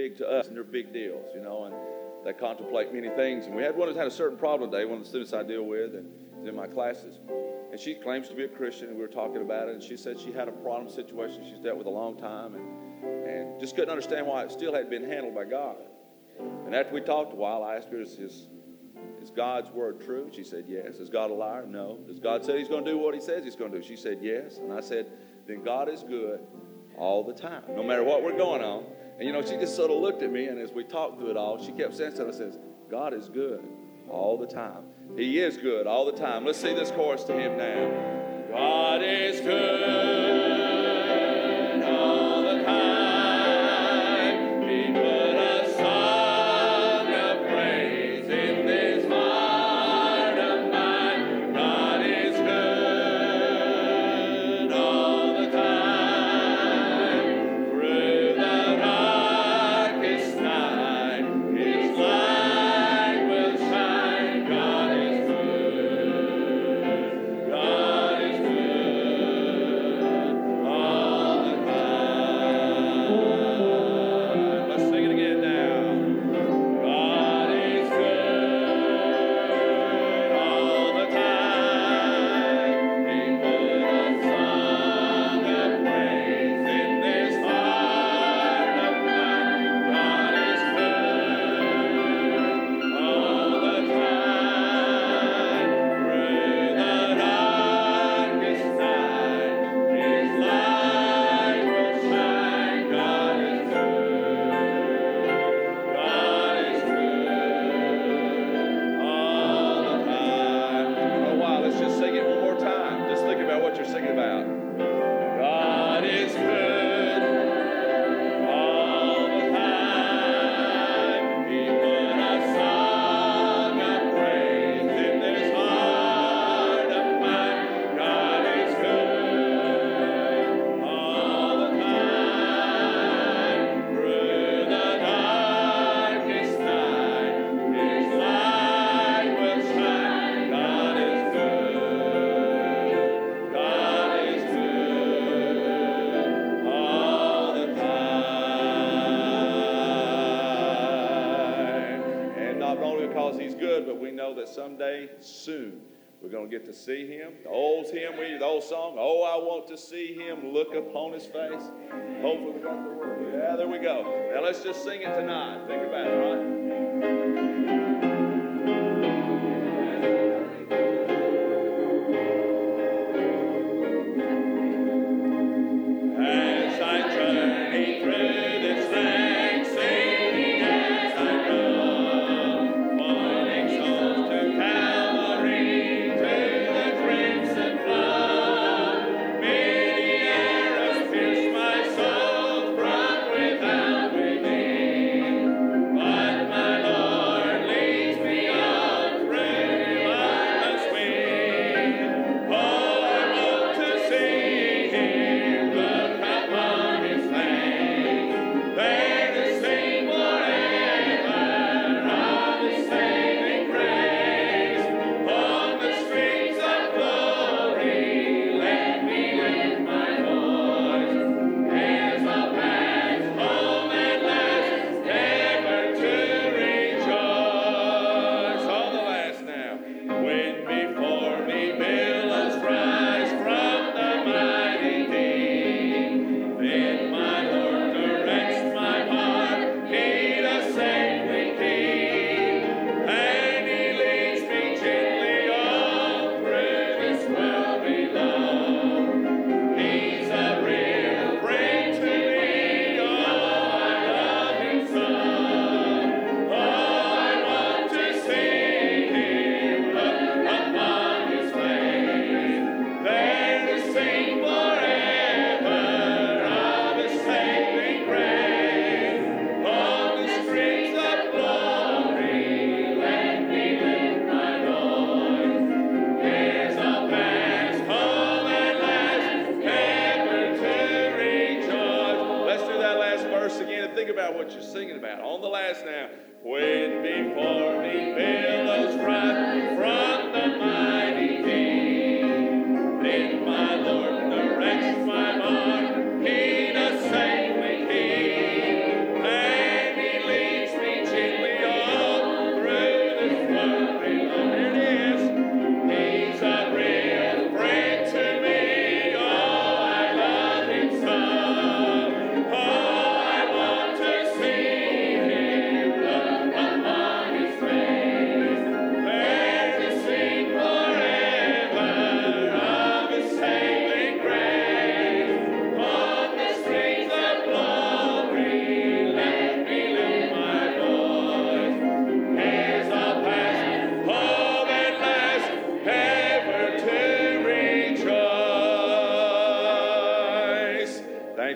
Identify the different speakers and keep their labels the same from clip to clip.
Speaker 1: big to us, and they're big deals, you know, and they contemplate many things. And we had one that had a certain problem today, one of the students I deal with, and is in my classes. And she claims to be a Christian, and we were talking about it, and she said she had a problem situation she's dealt with a long time, and, and just couldn't understand why it still hadn't been handled by God. And after we talked a while, I asked her, is, is, is God's word true? She said, yes. Is God a liar? No. Does God say he's going to do what he says he's going to do? She said, yes. And I said, then God is good all the time, no matter what we're going on. And you know, she just sort of looked at me, and as we talked through it all, she kept saying something. says, God is good all the time. He is good all the time. Let's sing this chorus to him now. God is good.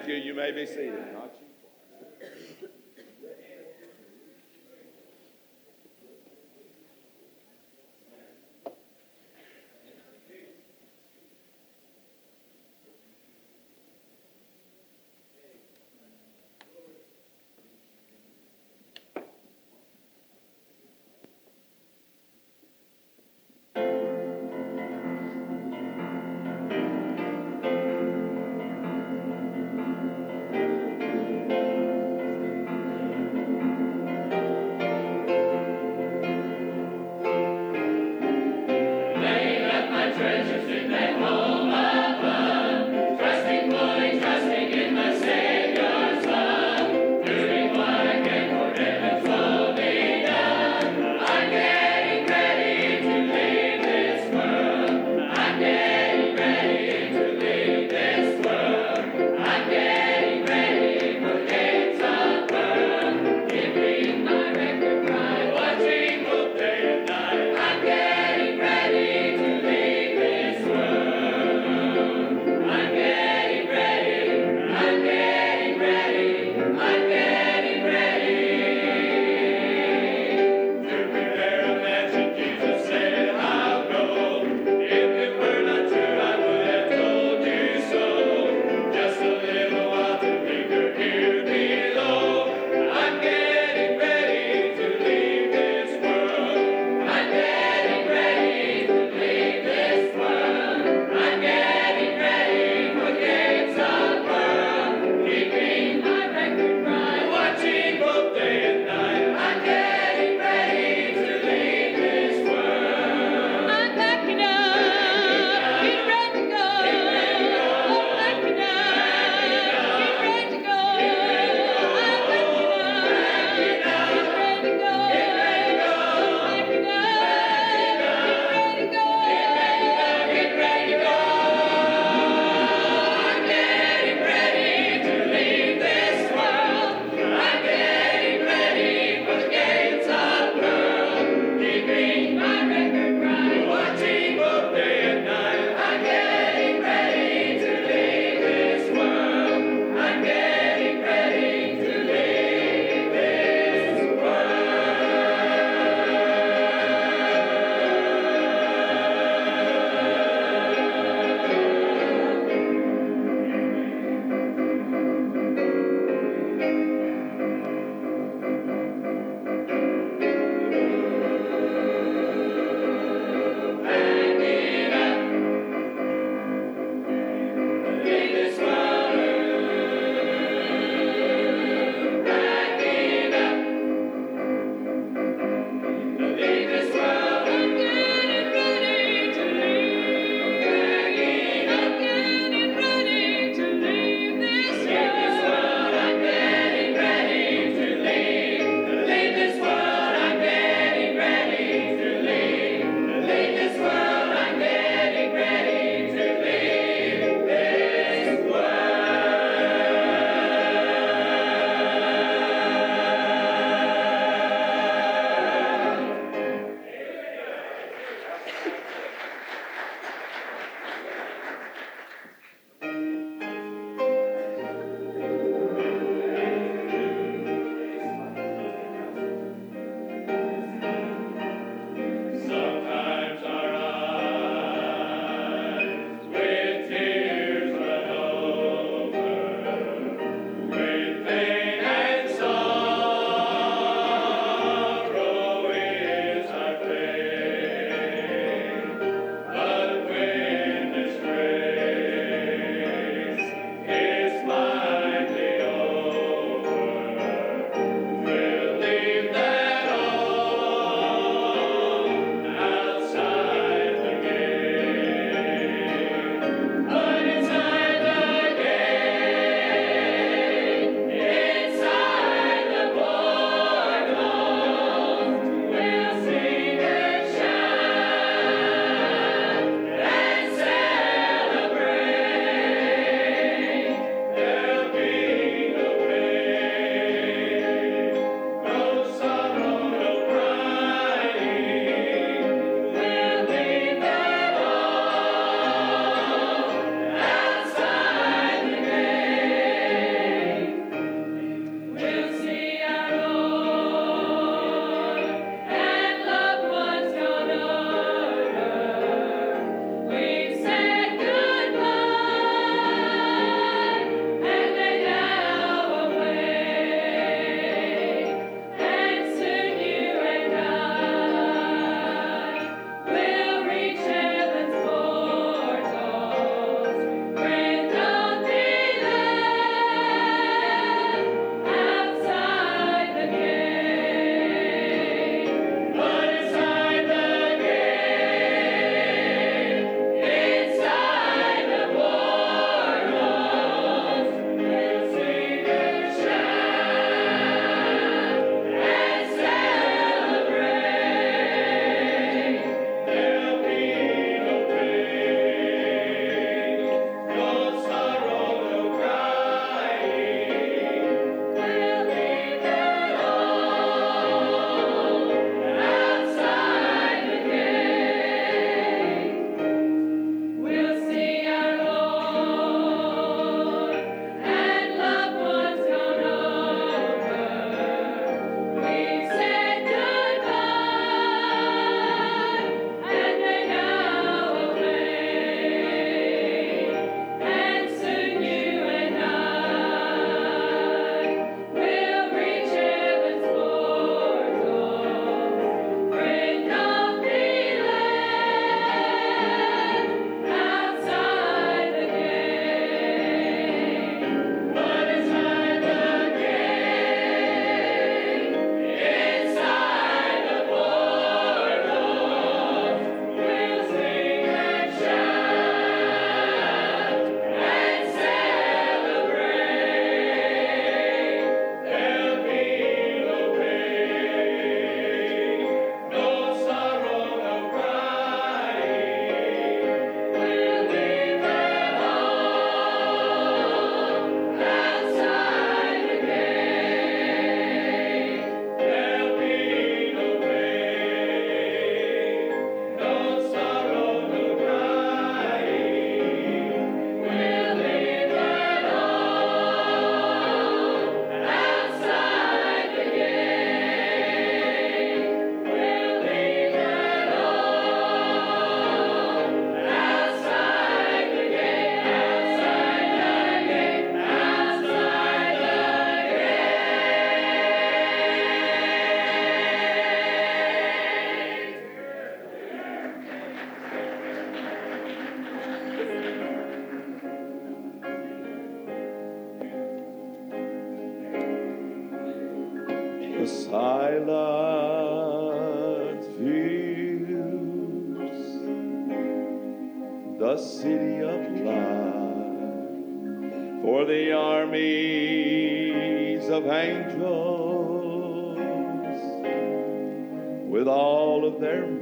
Speaker 2: You. You may be seated.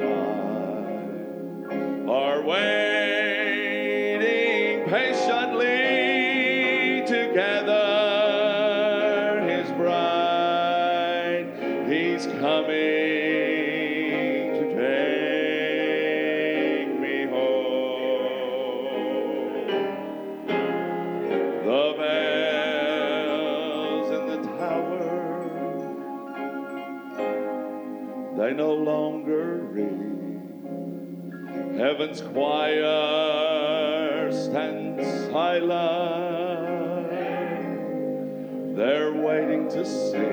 Speaker 2: Their might heaven's choir stands silent. They're waiting to sing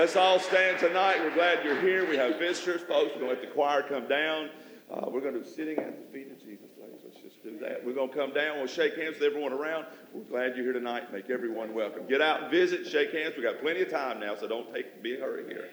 Speaker 2: Let's all stand tonight. We're glad you're here. We have visitors, folks. We're going to let the choir come down. Uh, we're going to be sitting at the feet of Jesus, ladies. Let's just do that. We're going to come down. We'll shake hands with everyone around. We're glad you're here tonight. Make everyone welcome. Get out visit, shake hands. We've got plenty of time now, so don't take be a hurry here.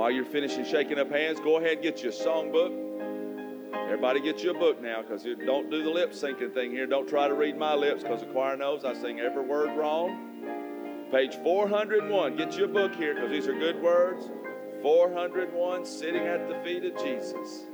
Speaker 2: While you're finishing shaking up hands, go ahead and get you a songbook. Everybody get you a book now because don't do the lip syncing thing here. Don't try to read my lips because the choir knows I sing every word wrong. Page 401. Get you a book here because these are good words. 401 Sitting at the Feet of Jesus.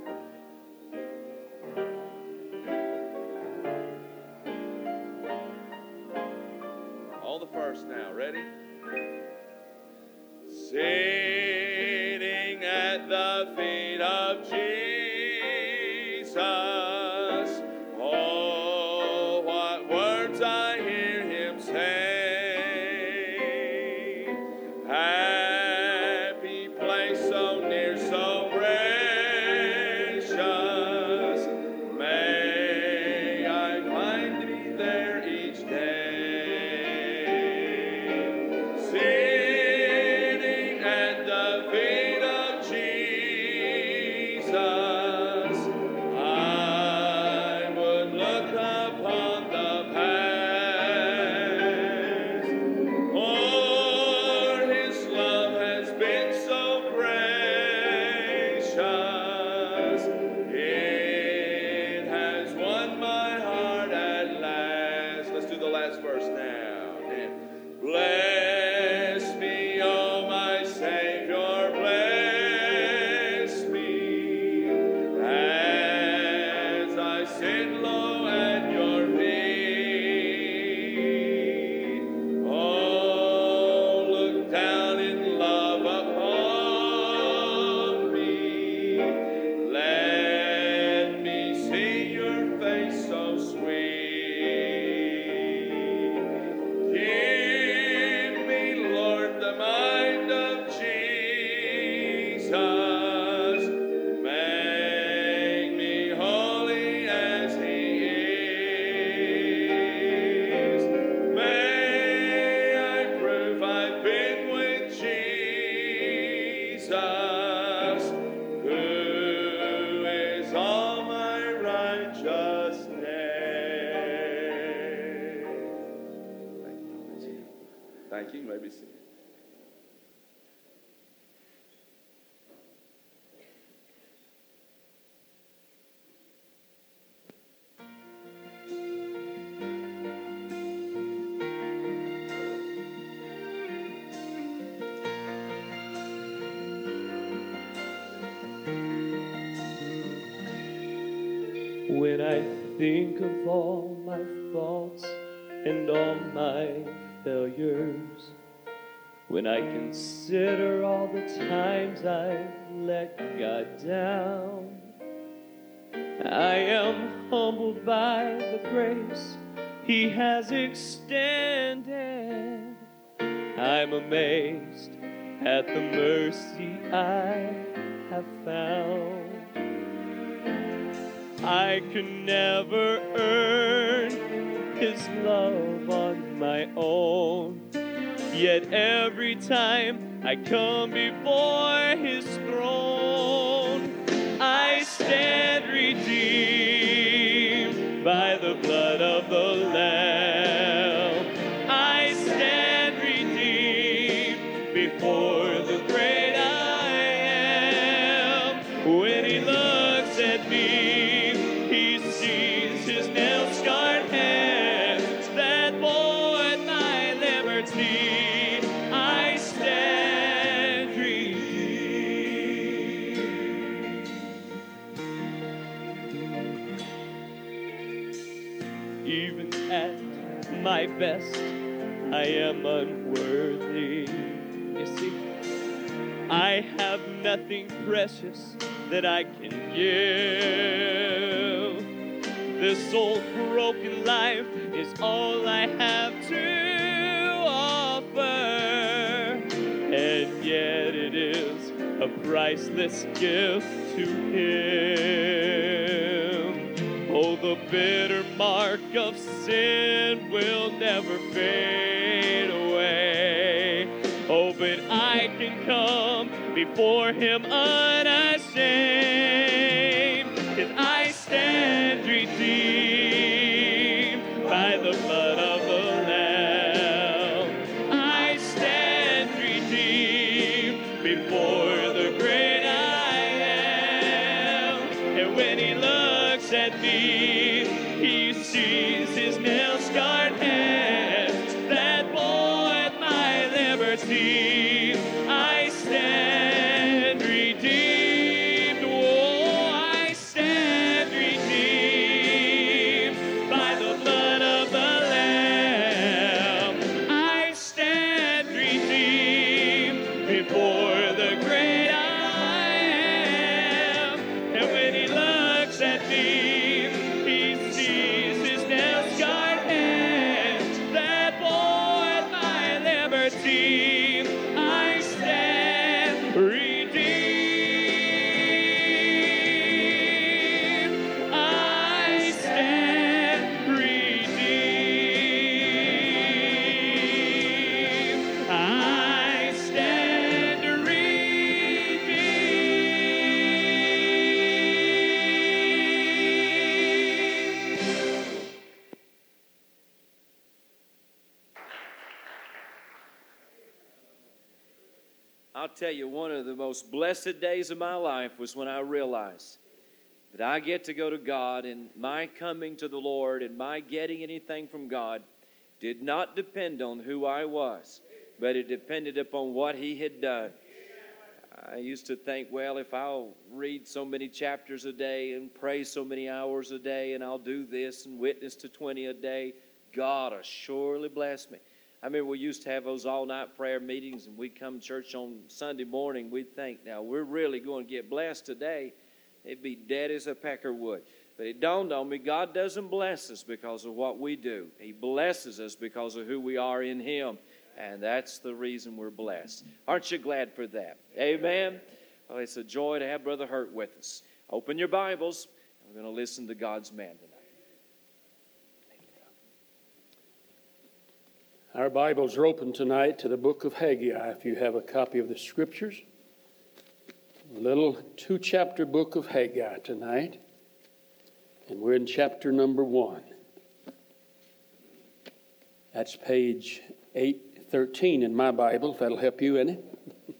Speaker 1: When I think of all my faults and all my failures, when I consider all the times I've let God down, I am humbled by the grace He has extended. I'm amazed at the mercy I have found. I can never earn His love on my own. Yet every time I come before His nothing precious that I can give. This old broken life is all I have to offer, and yet it is a priceless gift to Him. Oh, the bitter mark of sin will never fade away. Oh, but I can come before Him unashamed,
Speaker 3: tell you, one of the most blessed days of my life was when I realized that I get to go to God, and my coming to the Lord and my getting anything from God did not depend on who I was, but it depended upon what He had done. I used to think, well, if I'll read so many chapters a day and pray so many hours a day, and I'll do this and witness to 20 a day, God will surely bless me. I remember we used to have those all night prayer meetings, and we'd come to church on Sunday morning. We'd think, now we're really going to get blessed today. It'd be dead as a pecker would. But it dawned on me God doesn't bless us because of what we do, He blesses us because of who we are in Him. And that's the reason we're blessed. Aren't you glad for that? Amen. Well, it's a joy to have Brother Hurt with us. Open your Bibles. We're going to listen to God's man tonight.
Speaker 4: Our Bibles are open tonight to the book of Haggai if you have a copy of the scriptures. A little two chapter book of Haggai tonight. And we're in chapter number one. That's page 813 in my Bible, if that'll help you any.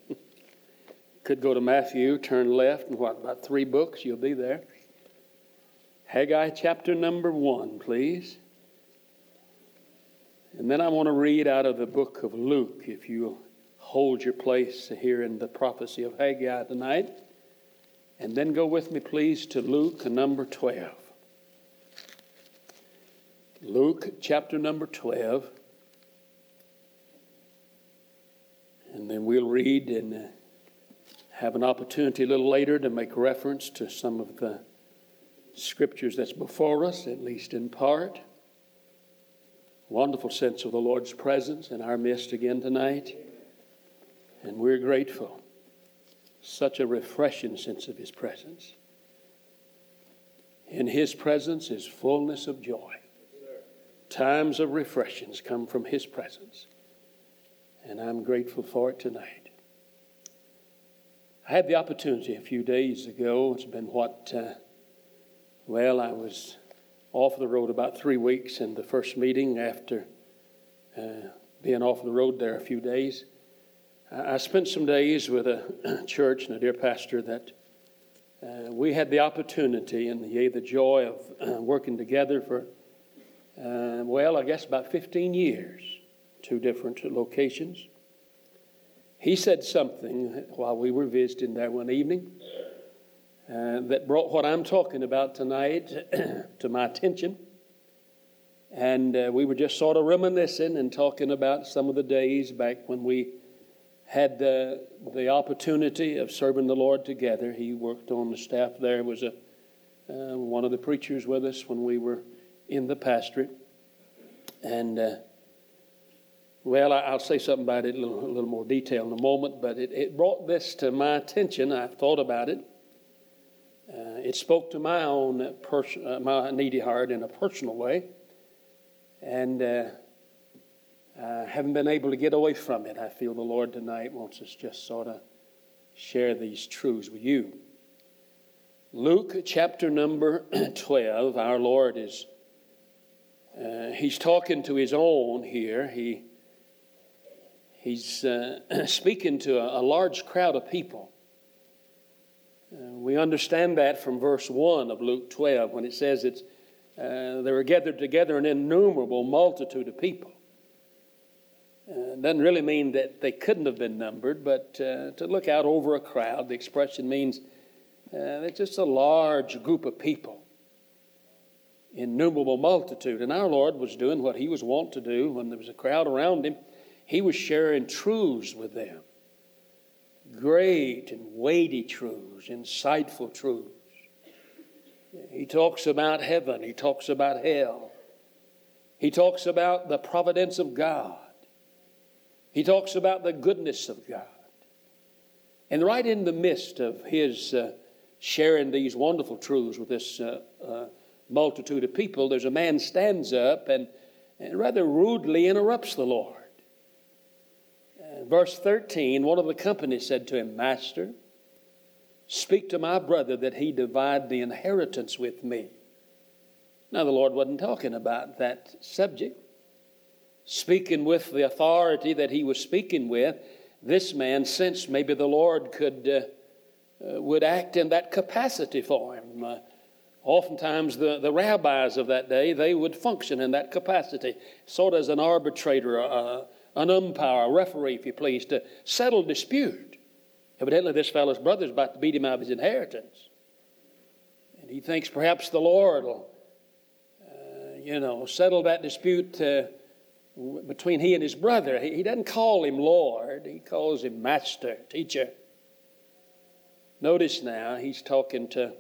Speaker 4: Could go to Matthew, turn left, and what, about three books? You'll be there. Haggai chapter number one, please. And then I want to read out of the book of Luke, if you'll hold your place here in the prophecy of Haggai tonight. And then go with me, please, to Luke number 12. Luke chapter number 12. And then we'll read and uh, have an opportunity a little later to make reference to some of the scriptures that's before us, at least in part. Wonderful sense of the Lord's presence in our midst again tonight. And we're grateful. Such a refreshing sense of His presence. In His presence is fullness of joy. Times of refreshings come from His presence. And I'm grateful for it tonight. I had the opportunity a few days ago. It's been what, uh, well, I was off the road about three weeks in the first meeting after uh, being off the road there a few days. I spent some days with a church and a dear pastor that uh, we had the opportunity and yea, the joy of uh, working together for, uh, well, I guess about 15 years, two different locations. He said something while we were visiting there one evening uh, that brought what I'm talking about tonight to my attention. And uh, we were just sort of reminiscing and talking about some of the days back when we had the, the opportunity of serving the Lord together. He worked on the staff there, was a, uh, one of the preachers with us when we were in the pastorate. And, uh, well, I, will say something about it in a little, a little, more detail in a moment, but it, it brought this to my attention. I've thought about it. Uh, it spoke to my own pers- uh, my needy heart in a personal way, and uh, uh, haven't been able to get away from it. I feel the Lord tonight wants us just sort of share these truths with you. Luke chapter number 12, our Lord is, uh, he's talking to his own here. He, he's uh, speaking to a, a large crowd of people. Uh, we understand that from verse 1 of Luke 12 when it says it's, uh, they were gathered together an innumerable multitude of people. Uh, doesn't really mean that they couldn't have been numbered, but uh, to look out over a crowd, the expression means uh, it's just a large group of people, innumerable multitude. And our Lord was doing what He was wont to do when there was a crowd around Him. He was sharing truths with them great and weighty truths, insightful truths. He talks about heaven, he talks about hell, he talks about the providence of God, he talks about the goodness of God. And right in the midst of his uh, sharing these wonderful truths with this uh, uh, multitude of people, there's a man stands up and, and rather rudely interrupts the Lord. Verse 13, one of the company said to him, Master, speak to my brother that he divide the inheritance with me. Now, the Lord wasn't talking about that subject. Speaking with the authority that he was speaking with, this man sensed maybe the Lord could uh, uh, would act in that capacity for him. Uh, oftentimes, the, the rabbis of that day, they would function in that capacity, sort of as an arbitrator, uh, an umpire, a referee, if you please, to settle dispute. Evidently, this fellow's brother's about to beat him out of his inheritance. And he thinks perhaps the Lord will, uh, you know, settle that dispute uh, between he and his brother. He, he doesn't call him Lord, he calls him Master, Teacher. Notice now, he's talking to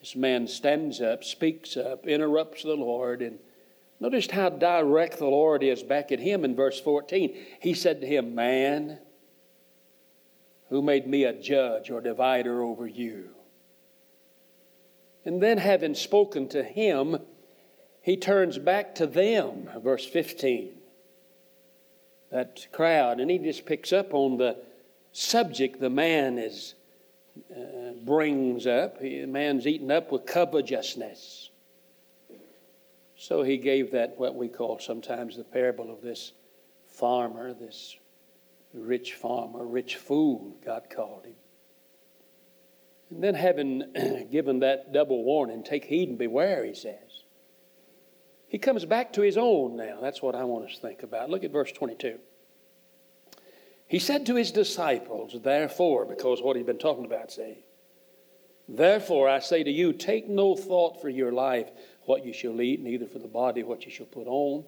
Speaker 4: this man, stands up, speaks up, interrupts the Lord, and notice how direct the Lord is back at him in verse 14. He said to him, Man, who made me a judge or divider over you? And then, having spoken to him, he turns back to them, verse 15. That crowd, and he just picks up on the subject the man is uh, brings up. He, man's eaten up with covetousness. So he gave that what we call sometimes the parable of this farmer, this rich farmer, rich fool, God called him. And then, having given that double warning, take heed and beware, he says. He comes back to his own now. That's what I want us to think about. Look at verse 22. He said to his disciples, therefore, because what he'd been talking about, say, therefore I say to you, take no thought for your life, what you shall eat, neither for the body what you shall put on.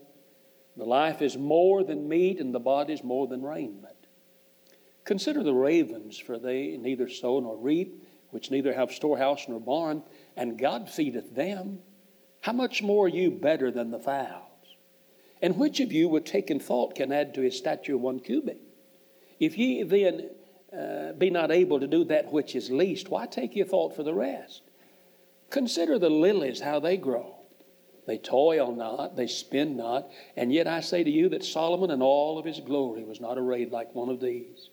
Speaker 4: The life is more than meat, and the body is more than raiment. Consider the ravens, for they neither sow nor reap, which neither have storehouse nor barn, and God feedeth them. How much more are you better than the fowls? And which of you, with taking thought, can add to his stature one cubit? If ye then uh, be not able to do that which is least, why take ye thought for the rest? Consider the lilies, how they grow. They toil not, they spin not, and yet I say to you that Solomon in all of his glory was not arrayed like one of these.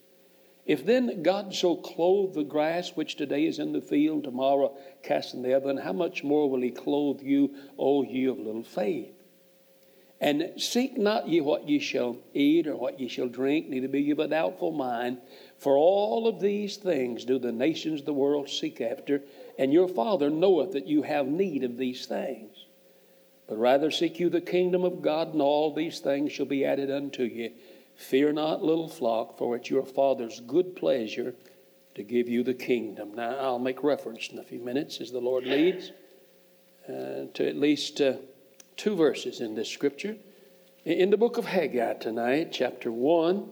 Speaker 4: If then God so clothe the grass which today is in the field, tomorrow cast in the oven, how much more will he clothe you, O ye of little faith? And seek not ye what ye shall eat or what ye shall drink, neither be ye of a doubtful mind. For all of these things do the nations of the world seek after, and your Father knoweth that you have need of these things. But rather seek you the kingdom of God, and all these things shall be added unto you. Fear not, little flock, for it's your Father's good pleasure to give you the kingdom. Now, I'll make reference in a few minutes as the Lord leads uh, to at least. Uh, two verses in this scripture. In the book of Haggai tonight, chapter 1,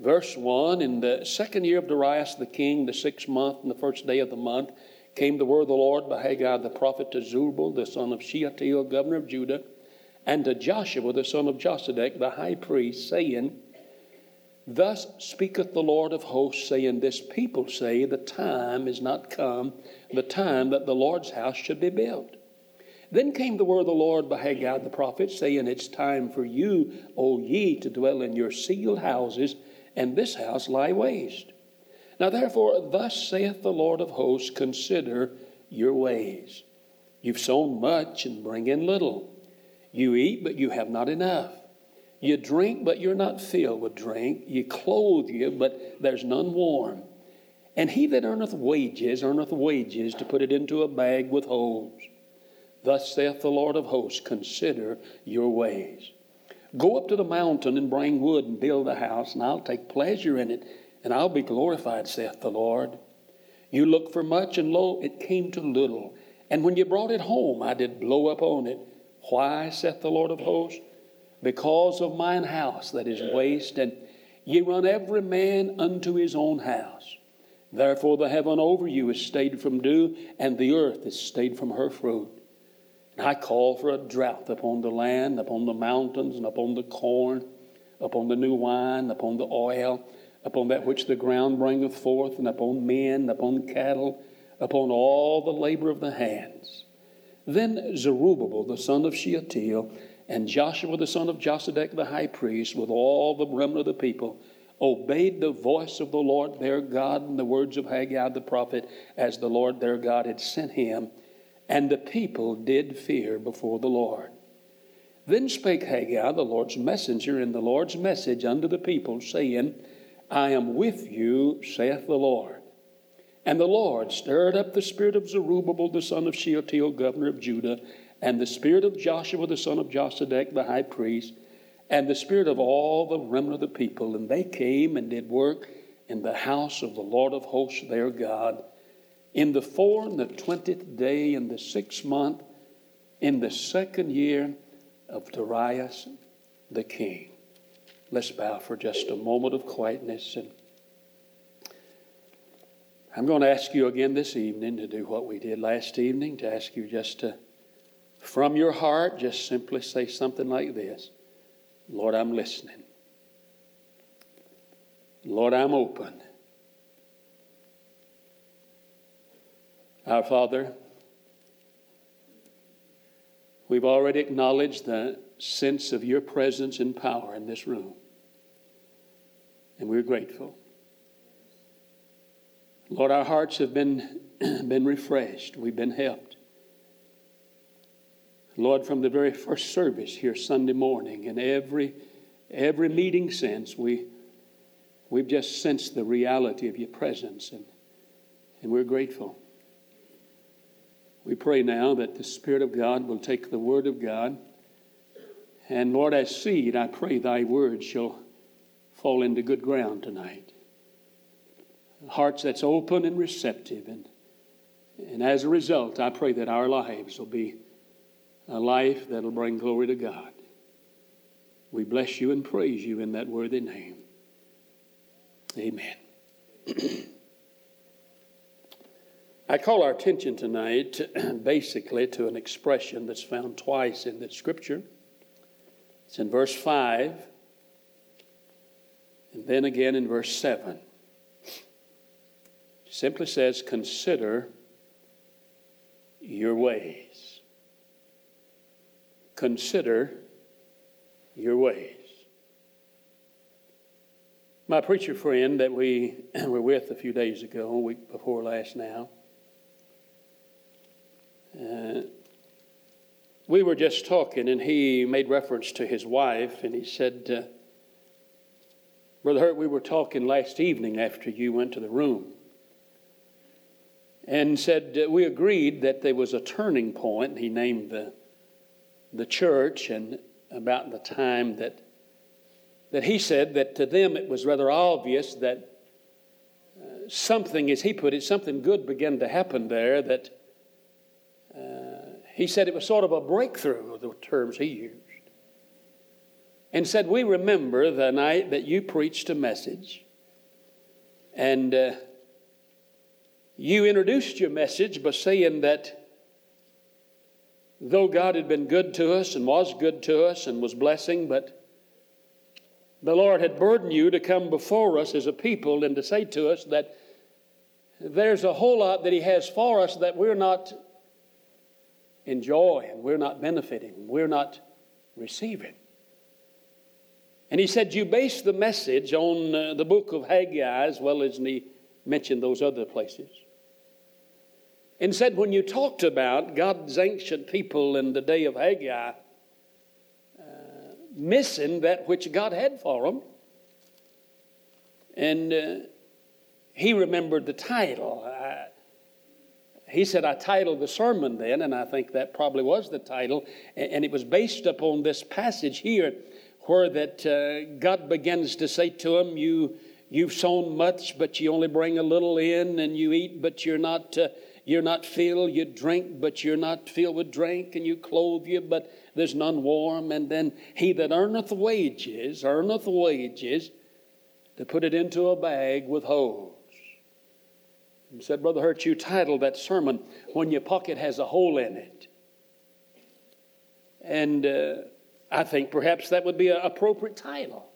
Speaker 4: verse 1 In the second year of Darius the king, the sixth month, and the first day of the month, came the word of the Lord by Haggai the prophet to Zerubbabel, the son of Shealtiel, governor of Judah, and to Joshua, the son of Josedech, the high priest, saying, Thus speaketh the Lord of hosts, saying, This people say, The time is not come, the time that the Lord's house should be built. Then came the word of the Lord by Haggai the prophet, saying, It's time for you, O ye, to dwell in your sealed houses, and this house lie waste. Now therefore, thus saith the Lord of hosts, Consider your ways. You've sown much and bring in little. You eat, but you have not enough. You drink, but you're not filled with drink. You clothe you, but there's none warm. And he that earneth wages, earneth wages to put it into a bag with holes. Thus saith the Lord of hosts, consider your ways. Go up to the mountain and bring wood and build a house, and I'll take pleasure in it, and I'll be glorified, saith the Lord. You looked for much, and lo, it came to little. And when you brought it home, I did blow up on it. Why, saith the Lord of hosts? Because of mine house that is waste, and ye run every man unto his own house. Therefore the heaven over you is stayed from dew, and the earth is stayed from her fruit. And I call for a drought upon the land, upon the mountains, and upon the corn, upon the new wine, upon the oil, upon that which the ground bringeth forth, and upon men, and upon cattle, upon all the labor of the hands. Then Zerubbabel the son of Shealtiel, and Joshua the son of Josedech the high priest, with all the remnant of the people, obeyed the voice of the Lord their God and the words of Haggai the prophet, as the Lord their God had sent him. And the people did fear before the Lord. Then spake Haggai, the Lord's messenger, in the Lord's message unto the people, saying, I am with you, saith the Lord. And the Lord stirred up the spirit of Zerubbabel the son of Shealtiel, governor of Judah, and the spirit of Joshua the son of Josedech, the high priest, and the spirit of all the remnant of the people. And they came and did work in the house of the Lord of hosts their God. In the four and the twentieth day in the sixth month, in the second year of Darius the king. Let's bow for just a moment of quietness. And I'm going to ask you again this evening to do what we did last evening, to ask you just to, from your heart, just simply say something like this Lord, I'm listening. Lord, I'm open. Our Father, we've already acknowledged the sense of your presence and power in this room, and we're grateful. Lord, our hearts have been, been refreshed, we've been helped. Lord, from the very first service here Sunday morning and every, every meeting since, we, we've just sensed the reality of your presence, and, and we're grateful. We pray now that the Spirit of God will take the Word of God, and Lord, as seed, I pray thy word shall fall into good ground tonight. Hearts that's open and receptive, and, and as a result, I pray that our lives will be a life that'll bring glory to God. We bless you and praise you in that worthy name. Amen. I call our attention tonight basically to an expression that's found twice in the scripture. It's in verse 5 and then again in verse 7. It simply says, Consider your ways consider your ways. My preacher friend that we were with a few days ago, a week before last now, uh, we were just talking, and he made reference to his wife, and he said, uh, Brother Hurt, we were talking last evening after you went to the room, and said uh, we agreed that there was a turning point. He named the the church and about the time that, that he said that to them it was rather obvious that uh, something, as he put it, something good began to happen there. That uh, he said it was sort of a breakthrough, of the terms he used. And said, We remember the night that you preached a message, and uh, you introduced your message by saying that though God had been good to us and was good to us and was blessing, but the Lord had burdened you to come before us as a people and to say to us that there's a whole lot that He has for us that we're not enjoying, we're not benefiting, we're not receiving. And He said, You base the message on uh, the book of Haggai as well as He mentioned those other places and said, when you talked about God's ancient people in the day of Haggai uh, missing that which God had for them, and uh, he remembered the title. He said, I titled the sermon then, and I think that probably was the title, and it was based upon this passage here where that uh, God begins to say to him, you, You've sown much, but you only bring a little in, and you eat, but you're not. Uh, you're not filled, you drink, but you're not filled with drink, and you clothe you, but there's none warm. And then he that earneth wages, earneth wages, to put it into a bag with holes. Said, Brother Hurt, you titled that sermon, When Your Pocket Has a Hole in It. And uh, I think perhaps that would be an appropriate title.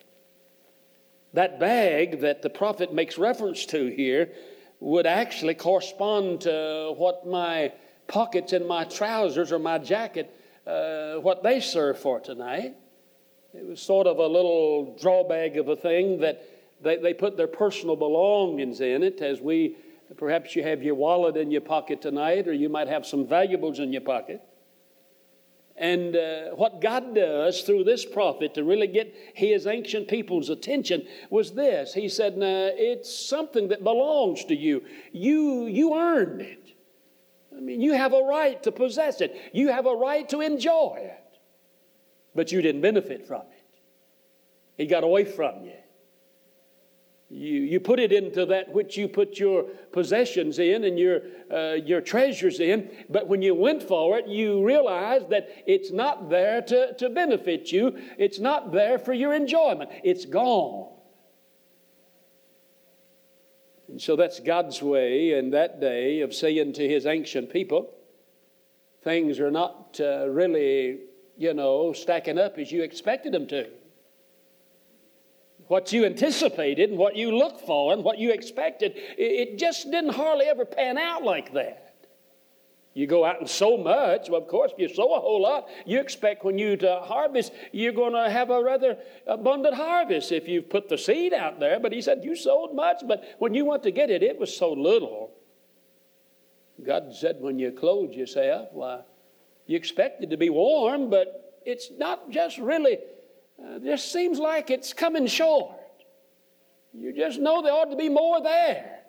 Speaker 4: That bag that the prophet makes reference to here would actually correspond to what my pockets in my trousers or my jacket, uh, what they serve for tonight. It was sort of a little drawbag of a thing that they, they put their personal belongings in it, as we perhaps you have your wallet in your pocket tonight, or you might have some valuables in your pocket. And uh, what God does through this prophet to really get his ancient people's attention was this. He said, nah, It's something that belongs to you. You, you earned it. I mean, you have a right to possess it, you have a right to enjoy it. But you didn't benefit from it, it got away from you. You, you put it into that which you put your possessions in and your, uh, your treasures in, but when you went for it, you realized that it's not there to, to benefit you, it's not there for your enjoyment, it's gone. And so that's God's way in that day of saying to his ancient people, things are not uh, really, you know, stacking up as you expected them to what you anticipated and what you looked for and what you expected, it just didn't hardly ever pan out like that. You go out and sow much. Well, of course, if you sow a whole lot, you expect when you to harvest, you're going to have a rather abundant harvest if you've put the seed out there. But he said, You sowed much, but when you went to get it, it was so little. God said, When you clothe yourself, why, you expect it to be warm, but it's not just really uh, just seems like it's coming short. You just know there ought to be more there.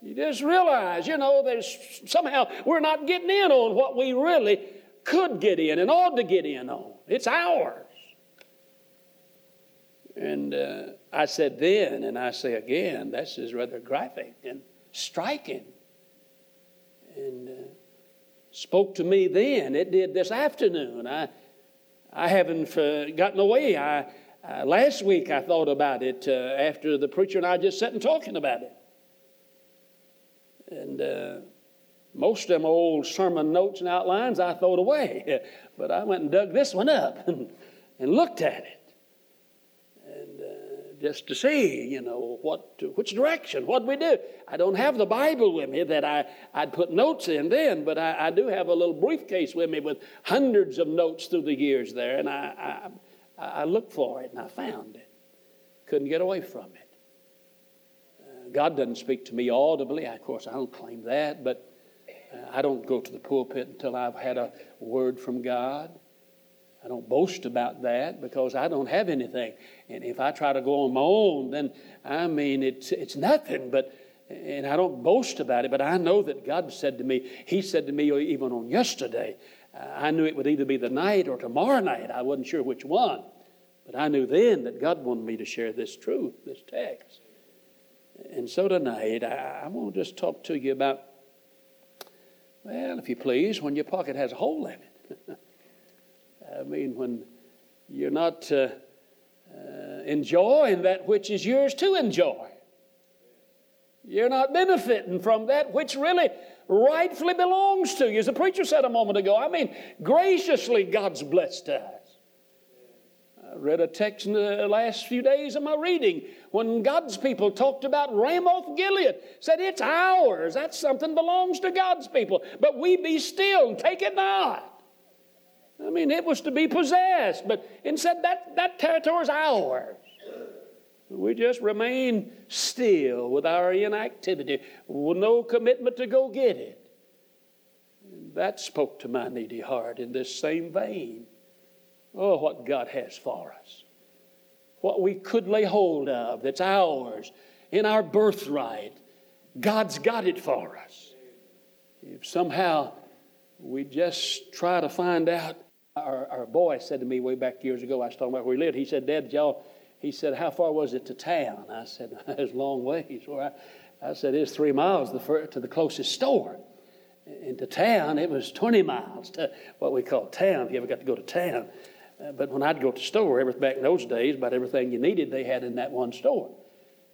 Speaker 4: You just realize, you know, there's somehow we're not getting in on what we really could get in and ought to get in on. It's ours. And uh, I said then, and I say again, this is rather graphic and striking. And uh, spoke to me then. It did this afternoon. I I haven't uh, gotten away. I, uh, last week I thought about it uh, after the preacher and I just sat and talking about it. And uh, most of them old sermon notes and outlines I throw away. but I went and dug this one up and, and looked at it just to see, you know, what, which direction, what we do. I don't have the Bible with me that I, I'd put notes in then, but I, I do have a little briefcase with me with hundreds of notes through the years there, and I, I, I looked for it and I found it. Couldn't get away from it. Uh, God doesn't speak to me audibly. Of course, I don't claim that, but uh, I don't go to the pulpit until I've had a word from God. I don't boast about that because I don't have anything. And if I try to go on my own, then I mean, it's, it's nothing. But, and I don't boast about it, but I know that God said to me, He said to me even on yesterday, I knew it would either be the night or tomorrow night. I wasn't sure which one. But I knew then that God wanted me to share this truth, this text. And so tonight, I, I want to just talk to you about, well, if you please, when your pocket has a hole in it. I mean, when you're not uh, uh, enjoying that which is yours to enjoy, you're not benefiting from that which really rightfully belongs to you. As the preacher said a moment ago, I mean, graciously God's blessed us. I read a text in the last few days of my reading when God's people talked about Ramoth Gilead. Said, It's ours. That's something belongs to God's people. But we be still and take it not. I mean, it was to be possessed, but instead that, that territory is ours. We just remain still with our inactivity, with no commitment to go get it. And that spoke to my needy heart in this same vein. Oh, what God has for us. What we could lay hold of that's ours. in our birthright. God's got it for us. If somehow we just try to find out, our, our boy said to me way back years ago, I was talking about where he lived, he said, Dad, y'all, he said, how far was it to town? I said, it's a long ways. Well, I, I said, it's three miles to the closest store. And to town, it was 20 miles to what we call town, if you ever got to go to town. Uh, but when I'd go to the store, every, back in those days, about everything you needed, they had in that one store.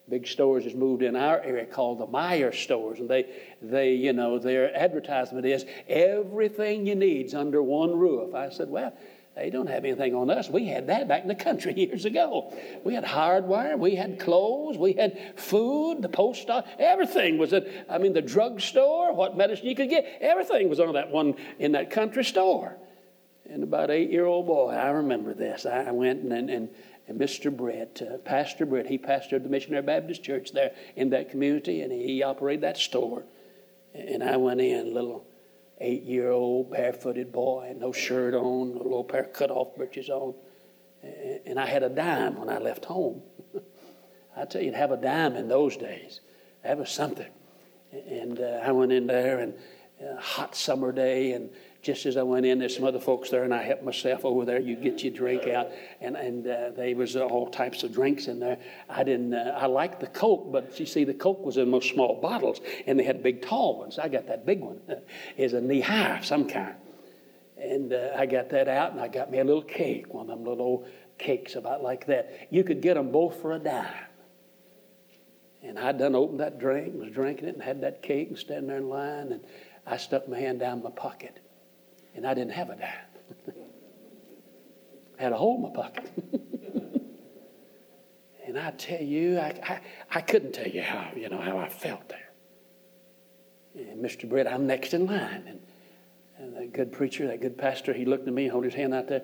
Speaker 4: Big stores has moved in our area called the Meijer stores, and they, they, you know, their advertisement is everything you need's under one roof. I said, well, they don't have anything on us. We had that back in the country years ago. We had hardware, we had clothes, we had food, the post office, everything was at, I mean, the drugstore, what medicine you could get, everything was on that one in that country store. And about eight year old boy, I remember this. I went and, and and Mr. Brett, uh, Pastor Brett, he pastored the Missionary Baptist Church there in that community, and he operated that store. And I went in, little eight year old barefooted boy, no shirt on, a little pair of cut off breeches on. And I had a dime when I left home. I tell you, to have a dime in those days, that was something. And uh, I went in there, and a uh, hot summer day, and just as I went in, there's some other folks there, and I helped myself over there. You get your drink out, and and uh, there was uh, all types of drinks in there. I didn't. Uh, I liked the Coke, but you see, the Coke was in most small bottles, and they had big tall ones. I got that big one, is a Nehi of some kind, and uh, I got that out, and I got me a little cake, one of them little cakes about like that. You could get them both for a dime. And I'd done opened that drink, was drinking it, and had that cake, and standing there in line, and I stuck my hand down my pocket and I didn't have a dime. I had a hole in my pocket. and I tell you, I, I, I, couldn't tell you how, you know, how I felt there. And Mr. Brett, I'm next in line. And, and that good preacher, that good pastor, he looked at me held his hand out there.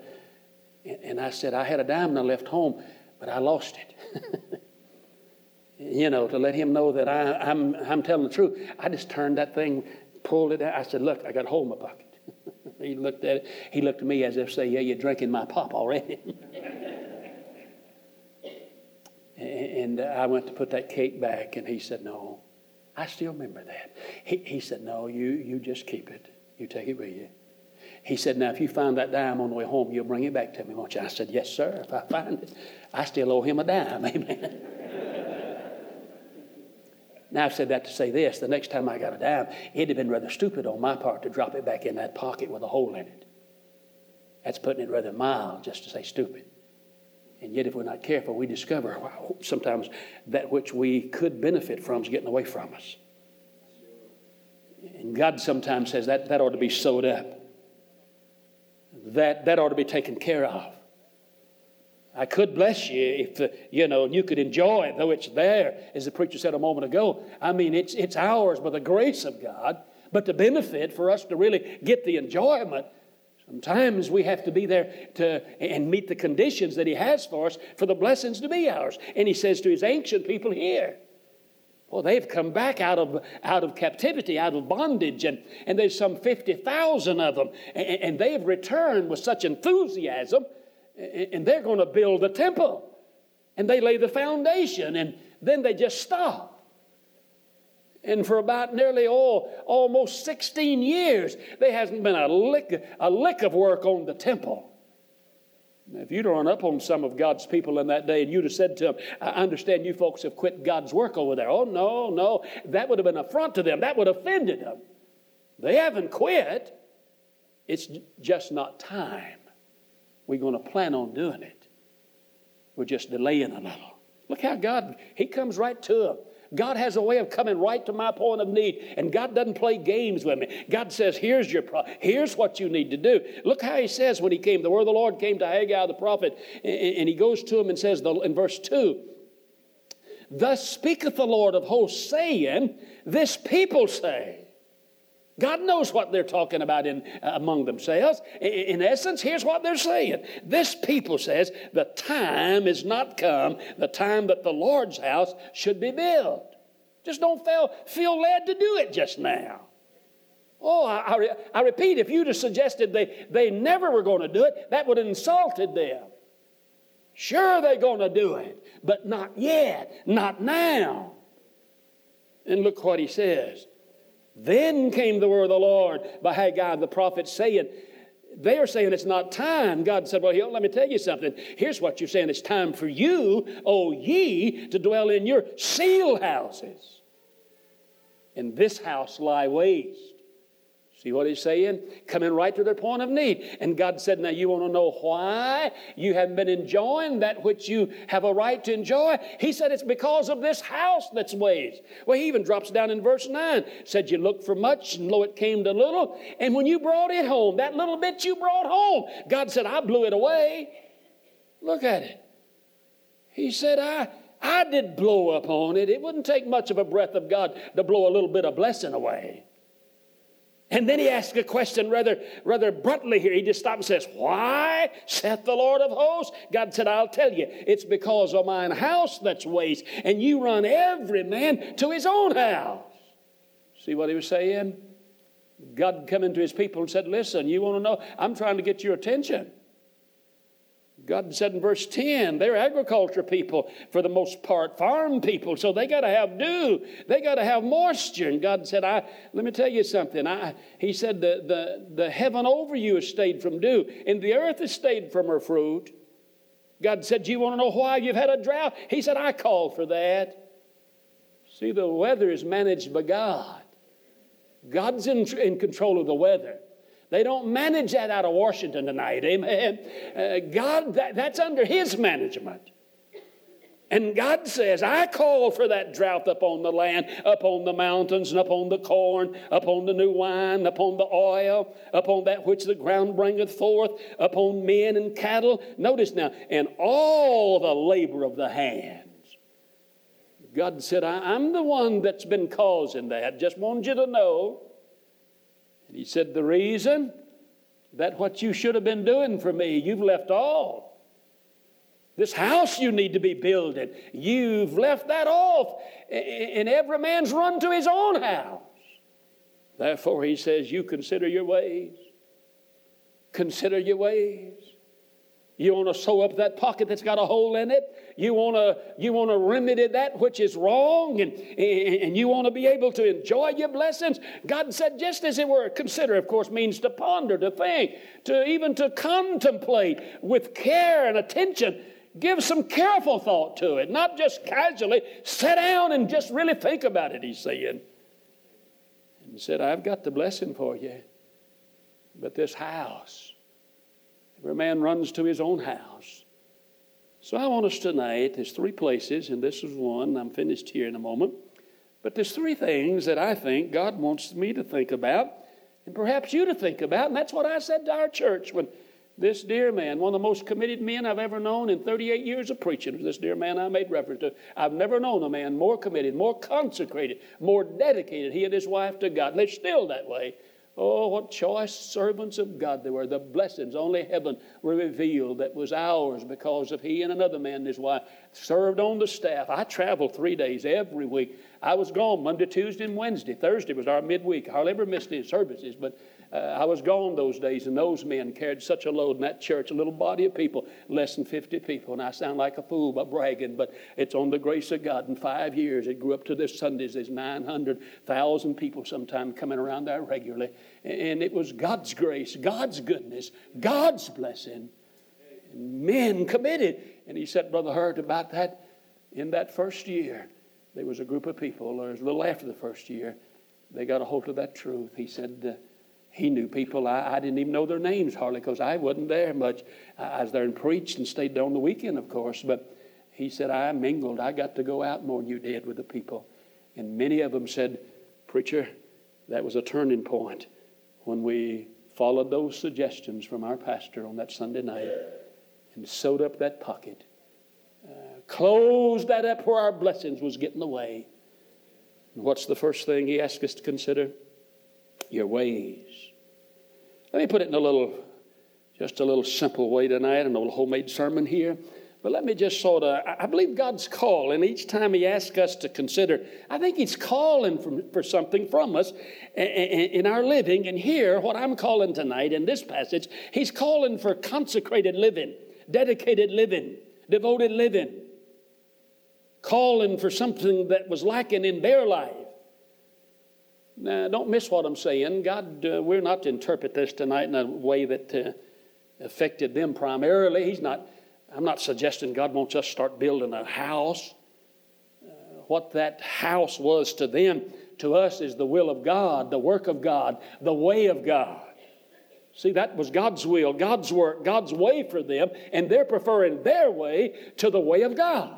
Speaker 4: And, and I said, I had a dime and I left home, but I lost it. you know, to let him know that I, I'm, I'm telling the truth. I just turned that thing, pulled it out. I said, Look, I got a hole in my pocket. He looked at it. He looked at me as if say, "Yeah, you're drinking my pop already." and I went to put that cake back, and he said, "No." I still remember that. He, he said, "No, you you just keep it. You take it with you." He said, "Now, if you find that dime on the way home, you'll bring it back to me, won't you?" I said, "Yes, sir. If I find it, I still owe him a dime." Amen. Now, I've said that to say this the next time I got a dime, it'd have been rather stupid on my part to drop it back in that pocket with a hole in it. That's putting it rather mild just to say stupid. And yet, if we're not careful, we discover wow, sometimes that which we could benefit from is getting away from us. And God sometimes says that, that ought to be sewed up, that, that ought to be taken care of. I could bless you if, uh, you know, you could enjoy it, though it's there, as the preacher said a moment ago. I mean, it's, it's ours by the grace of God, but the benefit for us to really get the enjoyment, sometimes we have to be there to, and meet the conditions that He has for us for the blessings to be ours. And He says to His ancient people here, well, they've come back out of, out of captivity, out of bondage, and, and there's some 50,000 of them. And, and they've returned with such enthusiasm and they're going to build a temple. And they lay the foundation, and then they just stop. And for about nearly all, almost 16 years, there hasn't been a lick, a lick of work on the temple. If you'd run up on some of God's people in that day and you'd have said to them, I understand you folks have quit God's work over there. Oh, no, no. That would have been affront to them. That would have offended them. They haven't quit. It's just not time. We're going to plan on doing it. We're just delaying a little. Look how God, He comes right to them. God has a way of coming right to my point of need, and God doesn't play games with me. God says, "Here's your pro- here's what you need to do." Look how He says when He came. The word of the Lord came to Haggai the prophet, and He goes to him and says in verse two, "Thus speaketh the Lord of hosts, saying, This people say." God knows what they're talking about in, uh, among themselves. In, in essence, here's what they're saying. This people says, the time is not come, the time that the Lord's house should be built. Just don't feel, feel led to do it just now. Oh, I, I, I repeat, if you'd have suggested they, they never were going to do it, that would have insulted them. Sure, they're going to do it, but not yet, not now. And look what he says. Then came the word of the Lord by Haggai the prophet saying, they are saying it's not time. God said, Well, let me tell you something. Here's what you're saying it's time for you, O ye, to dwell in your seal houses. And this house lie waste. See what he's saying? Coming right to their point of need. And God said, Now you want to know why you haven't been enjoying that which you have a right to enjoy? He said, It's because of this house that's waste. Well, he even drops down in verse 9. Said, You looked for much, and lo, it came to little. And when you brought it home, that little bit you brought home, God said, I blew it away. Look at it. He said, I. I did blow up on it. It wouldn't take much of a breath of God to blow a little bit of blessing away. And then he asks a question rather, rather bluntly here. He just stops and says, Why saith the Lord of hosts? God said, I'll tell you, it's because of mine house that's waste, and you run every man to his own house. See what he was saying? God come into his people and said, Listen, you want to know? I'm trying to get your attention. God said in verse 10, they're agriculture people for the most part, farm people, so they got to have dew. They got to have moisture. And God said, I, let me tell you something. I, he said, the, the, the heaven over you has stayed from dew, and the earth has stayed from her fruit. God said, Do you want to know why you've had a drought? He said, I called for that. See, the weather is managed by God. God's in, in control of the weather. They don't manage that out of Washington tonight. Amen. Uh, God, that, that's under His management. And God says, I call for that drought upon the land, upon the mountains, and upon the corn, upon the new wine, upon the oil, upon that which the ground bringeth forth, upon men and cattle. Notice now, and all the labor of the hands. God said, I'm the one that's been causing that. Just wanted you to know. And he said, The reason that what you should have been doing for me, you've left all. This house you need to be building, you've left that off, and every man's run to his own house. Therefore, he says, You consider your ways. Consider your ways. You want to sew up that pocket that's got a hole in it. You want to you want to remedy that which is wrong, and, and you want to be able to enjoy your blessings. God said, just as it were, consider, of course, means to ponder, to think, to even to contemplate with care and attention. Give some careful thought to it, not just casually. Sit down and just really think about it, he's saying. And he said, I've got the blessing for you. But this house, Every man runs to his own house. So I want us tonight, there's three places, and this is one. I'm finished here in a moment. But there's three things that I think God wants me to think about, and perhaps you to think about. And that's what I said to our church when this dear man, one of the most committed men I've ever known in 38 years of preaching, this dear man I made reference to. I've never known a man more committed, more consecrated, more dedicated, he and his wife to God. And they're still that way. Oh, what choice servants of God they were. The blessings only heaven revealed that was ours because of he and another man and his wife served on the staff. I traveled three days every week. I was gone Monday, Tuesday, and Wednesday. Thursday was our midweek. I hardly ever missed any services, but uh, I was gone those days, and those men carried such a load in that church, a little body of people, less than 50 people. And I sound like a fool by bragging, but it's on the grace of God. In five years, it grew up to this Sundays. There's 900,000 people sometime coming around there regularly. And it was God's grace, God's goodness, God's blessing. And men committed. And he said, Brother Hurt, about that in that first year, there was a group of people, or it was a little after the first year, they got a hold of that truth. He said, uh, he knew people I, I, didn't even know their names hardly because I wasn't there much. I was there and preached and stayed there on the weekend, of course. But he said, I mingled. I got to go out more than you did with the people. And many of them said, Preacher, that was a turning point when we followed those suggestions from our pastor on that Sunday night and sewed up that pocket, uh, closed that up where our blessings was getting away. And what's the first thing he asked us to consider? Your ways. Let me put it in a little, just a little simple way tonight, an old homemade sermon here. But let me just sort of, I believe God's call, and each time He asks us to consider, I think He's calling for, for something from us in our living. And here, what I'm calling tonight in this passage, He's calling for consecrated living, dedicated living, devoted living, calling for something that was lacking in their life. Now, don't miss what I'm saying. God, uh, we're not to interpret this tonight in a way that uh, affected them primarily. He's not, I'm not suggesting God wants us to start building a house. Uh, what that house was to them, to us, is the will of God, the work of God, the way of God. See, that was God's will, God's work, God's way for them, and they're preferring their way to the way of God.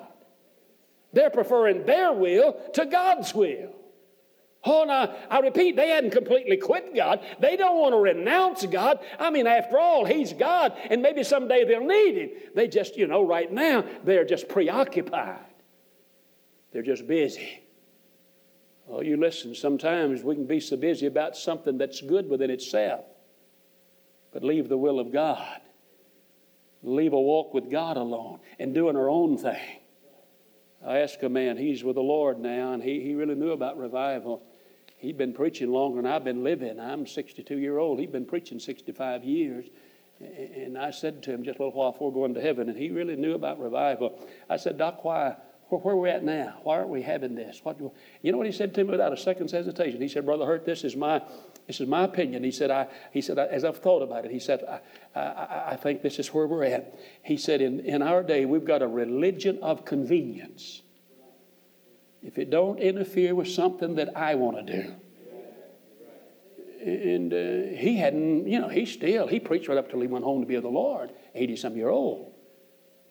Speaker 4: They're preferring their will to God's will. Oh, now, I repeat, they hadn't completely quit God. They don't want to renounce God. I mean, after all, He's God, and maybe someday they'll need Him. They just, you know, right now, they're just preoccupied. They're just busy. Oh, you listen, sometimes we can be so busy about something that's good within itself, but leave the will of God. Leave a walk with God alone and doing our own thing. I asked a man, he's with the Lord now, and he, he really knew about revival. He'd been preaching longer than I've been living. I'm 62 year old. He'd been preaching 65 years. And I said to him just a little while before going to heaven, and he really knew about revival. I said, Doc, why, where, are we at now? Why aren't we having this? What, you know what he said to me without a second's hesitation? He said, Brother Hurt, this is my, this is my opinion. He said, I, he said, as I've thought about it, he said, I, I, I think this is where we're at. He said, in, in our day, we've got a religion of convenience if it don't interfere with something that I want to do. And uh, he hadn't, you know, he still, he preached right up till he went home to be with the Lord, 80 some year old.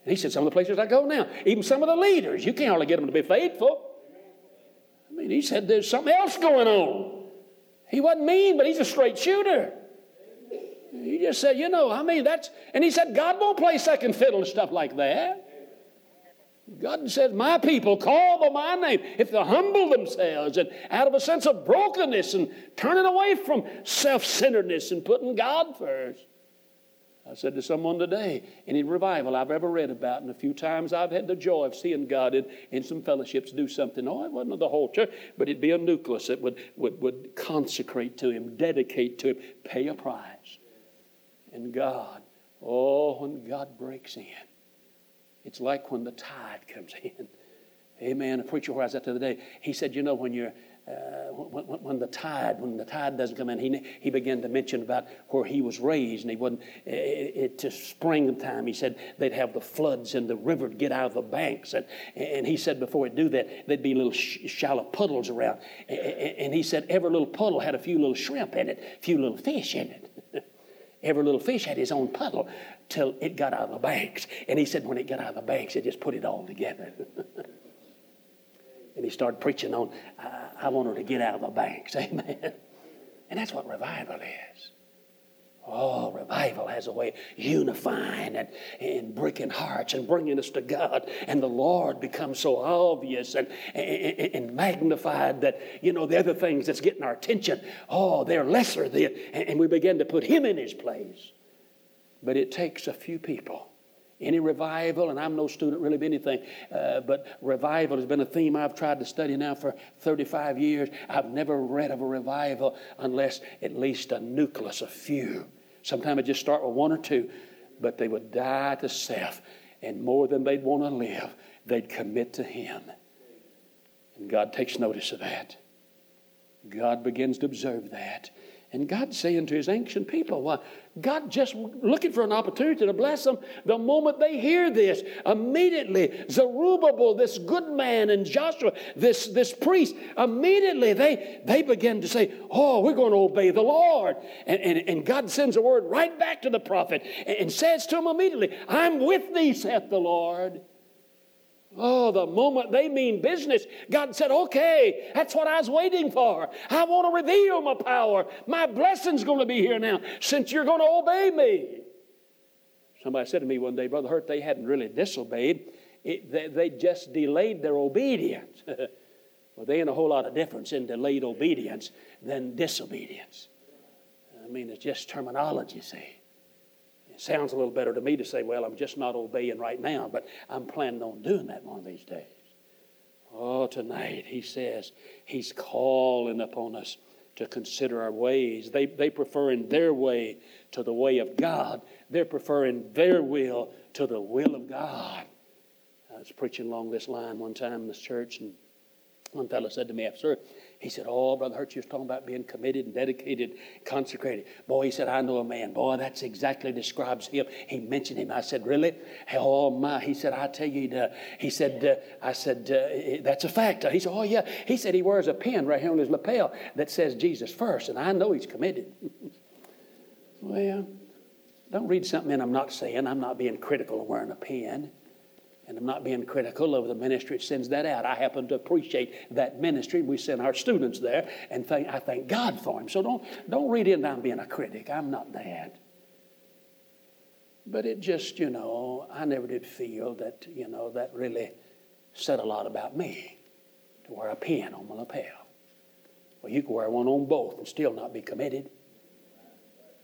Speaker 4: And he said, some of the places I go now, even some of the leaders, you can't hardly get them to be faithful. I mean, he said there's something else going on. He wasn't mean, but he's a straight shooter. He just said, you know, I mean, that's, and he said, God won't play second fiddle and stuff like that. God says, My people call by my name. If they humble themselves and out of a sense of brokenness and turning away from self centeredness and putting God first. I said to someone today, any revival I've ever read about, and a few times I've had the joy of seeing God in, in some fellowships do something. Oh, it wasn't the whole church, but it'd be a nucleus that would, would, would consecrate to Him, dedicate to Him, pay a price. And God, oh, when God breaks in, it's like when the tide comes in. Amen. A preacher where I was at the other day, he said, you know, when you're uh, when, when, the tide when the tide doesn't come in, he he began to mention about where he was raised, and he wasn't. It, it to springtime, he said they'd have the floods and the river get out of the banks, and and he said before it do that, there'd be little sh- shallow puddles around, and, and he said every little puddle had a few little shrimp in it, a few little fish in it. every little fish had his own puddle till it got out of the banks. And he said when it got out of the banks, it just put it all together. and he started preaching on, I, I want her to get out of the banks. Amen. And that's what revival is. Oh, revival has a way of unifying and, and breaking hearts and bringing us to God. And the Lord becomes so obvious and, and, and magnified that, you know, the other things that's getting our attention, oh, they're lesser than, and we begin to put Him in His place. But it takes a few people. Any revival, and I'm no student really of anything, uh, but revival has been a theme I've tried to study now for 35 years. I've never read of a revival unless at least a nucleus, a few. Sometimes it just start with one or two, but they would die to self, and more than they'd want to live, they'd commit to Him. And God takes notice of that. God begins to observe that. And God's saying to his ancient people, well, God just looking for an opportunity to bless them. The moment they hear this, immediately Zerubbabel, this good man, and Joshua, this, this priest, immediately they, they begin to say, Oh, we're going to obey the Lord. And, and, and God sends a word right back to the prophet and, and says to him immediately, I'm with thee, saith the Lord. Oh, the moment they mean business, God said, okay, that's what I was waiting for. I want to reveal my power. My blessing's going to be here now since you're going to obey me. Somebody said to me one day, Brother Hurt, they hadn't really disobeyed, it, they, they just delayed their obedience. well, there ain't a whole lot of difference in delayed obedience than disobedience. I mean, it's just terminology, see. It sounds a little better to me to say, well, I'm just not obeying right now, but I'm planning on doing that one of these days. Oh, tonight, he says, he's calling upon us to consider our ways. They, they preferring their way to the way of God, they're preferring their will to the will of God. I was preaching along this line one time in this church, and one fellow said to me, sir, He said, Oh, Brother Hurt, you was talking about being committed and dedicated, consecrated. Boy, he said, I know a man. Boy, that's exactly describes him. He mentioned him. I said, Really? Oh, my. He said, I tell you, uh, he said, uh, I said, uh, That's a fact. He said, Oh, yeah. He said he wears a pin right here on his lapel that says Jesus first, and I know he's committed. well, don't read something in I'm not saying. I'm not being critical of wearing a pin. And I'm not being critical of the ministry that sends that out. I happen to appreciate that ministry. We send our students there, and thank, I thank God for them. So don't, don't read into I'm being a critic. I'm not that. But it just, you know, I never did feel that, you know, that really said a lot about me to wear a pin on my lapel. Well, you can wear one on both and still not be committed.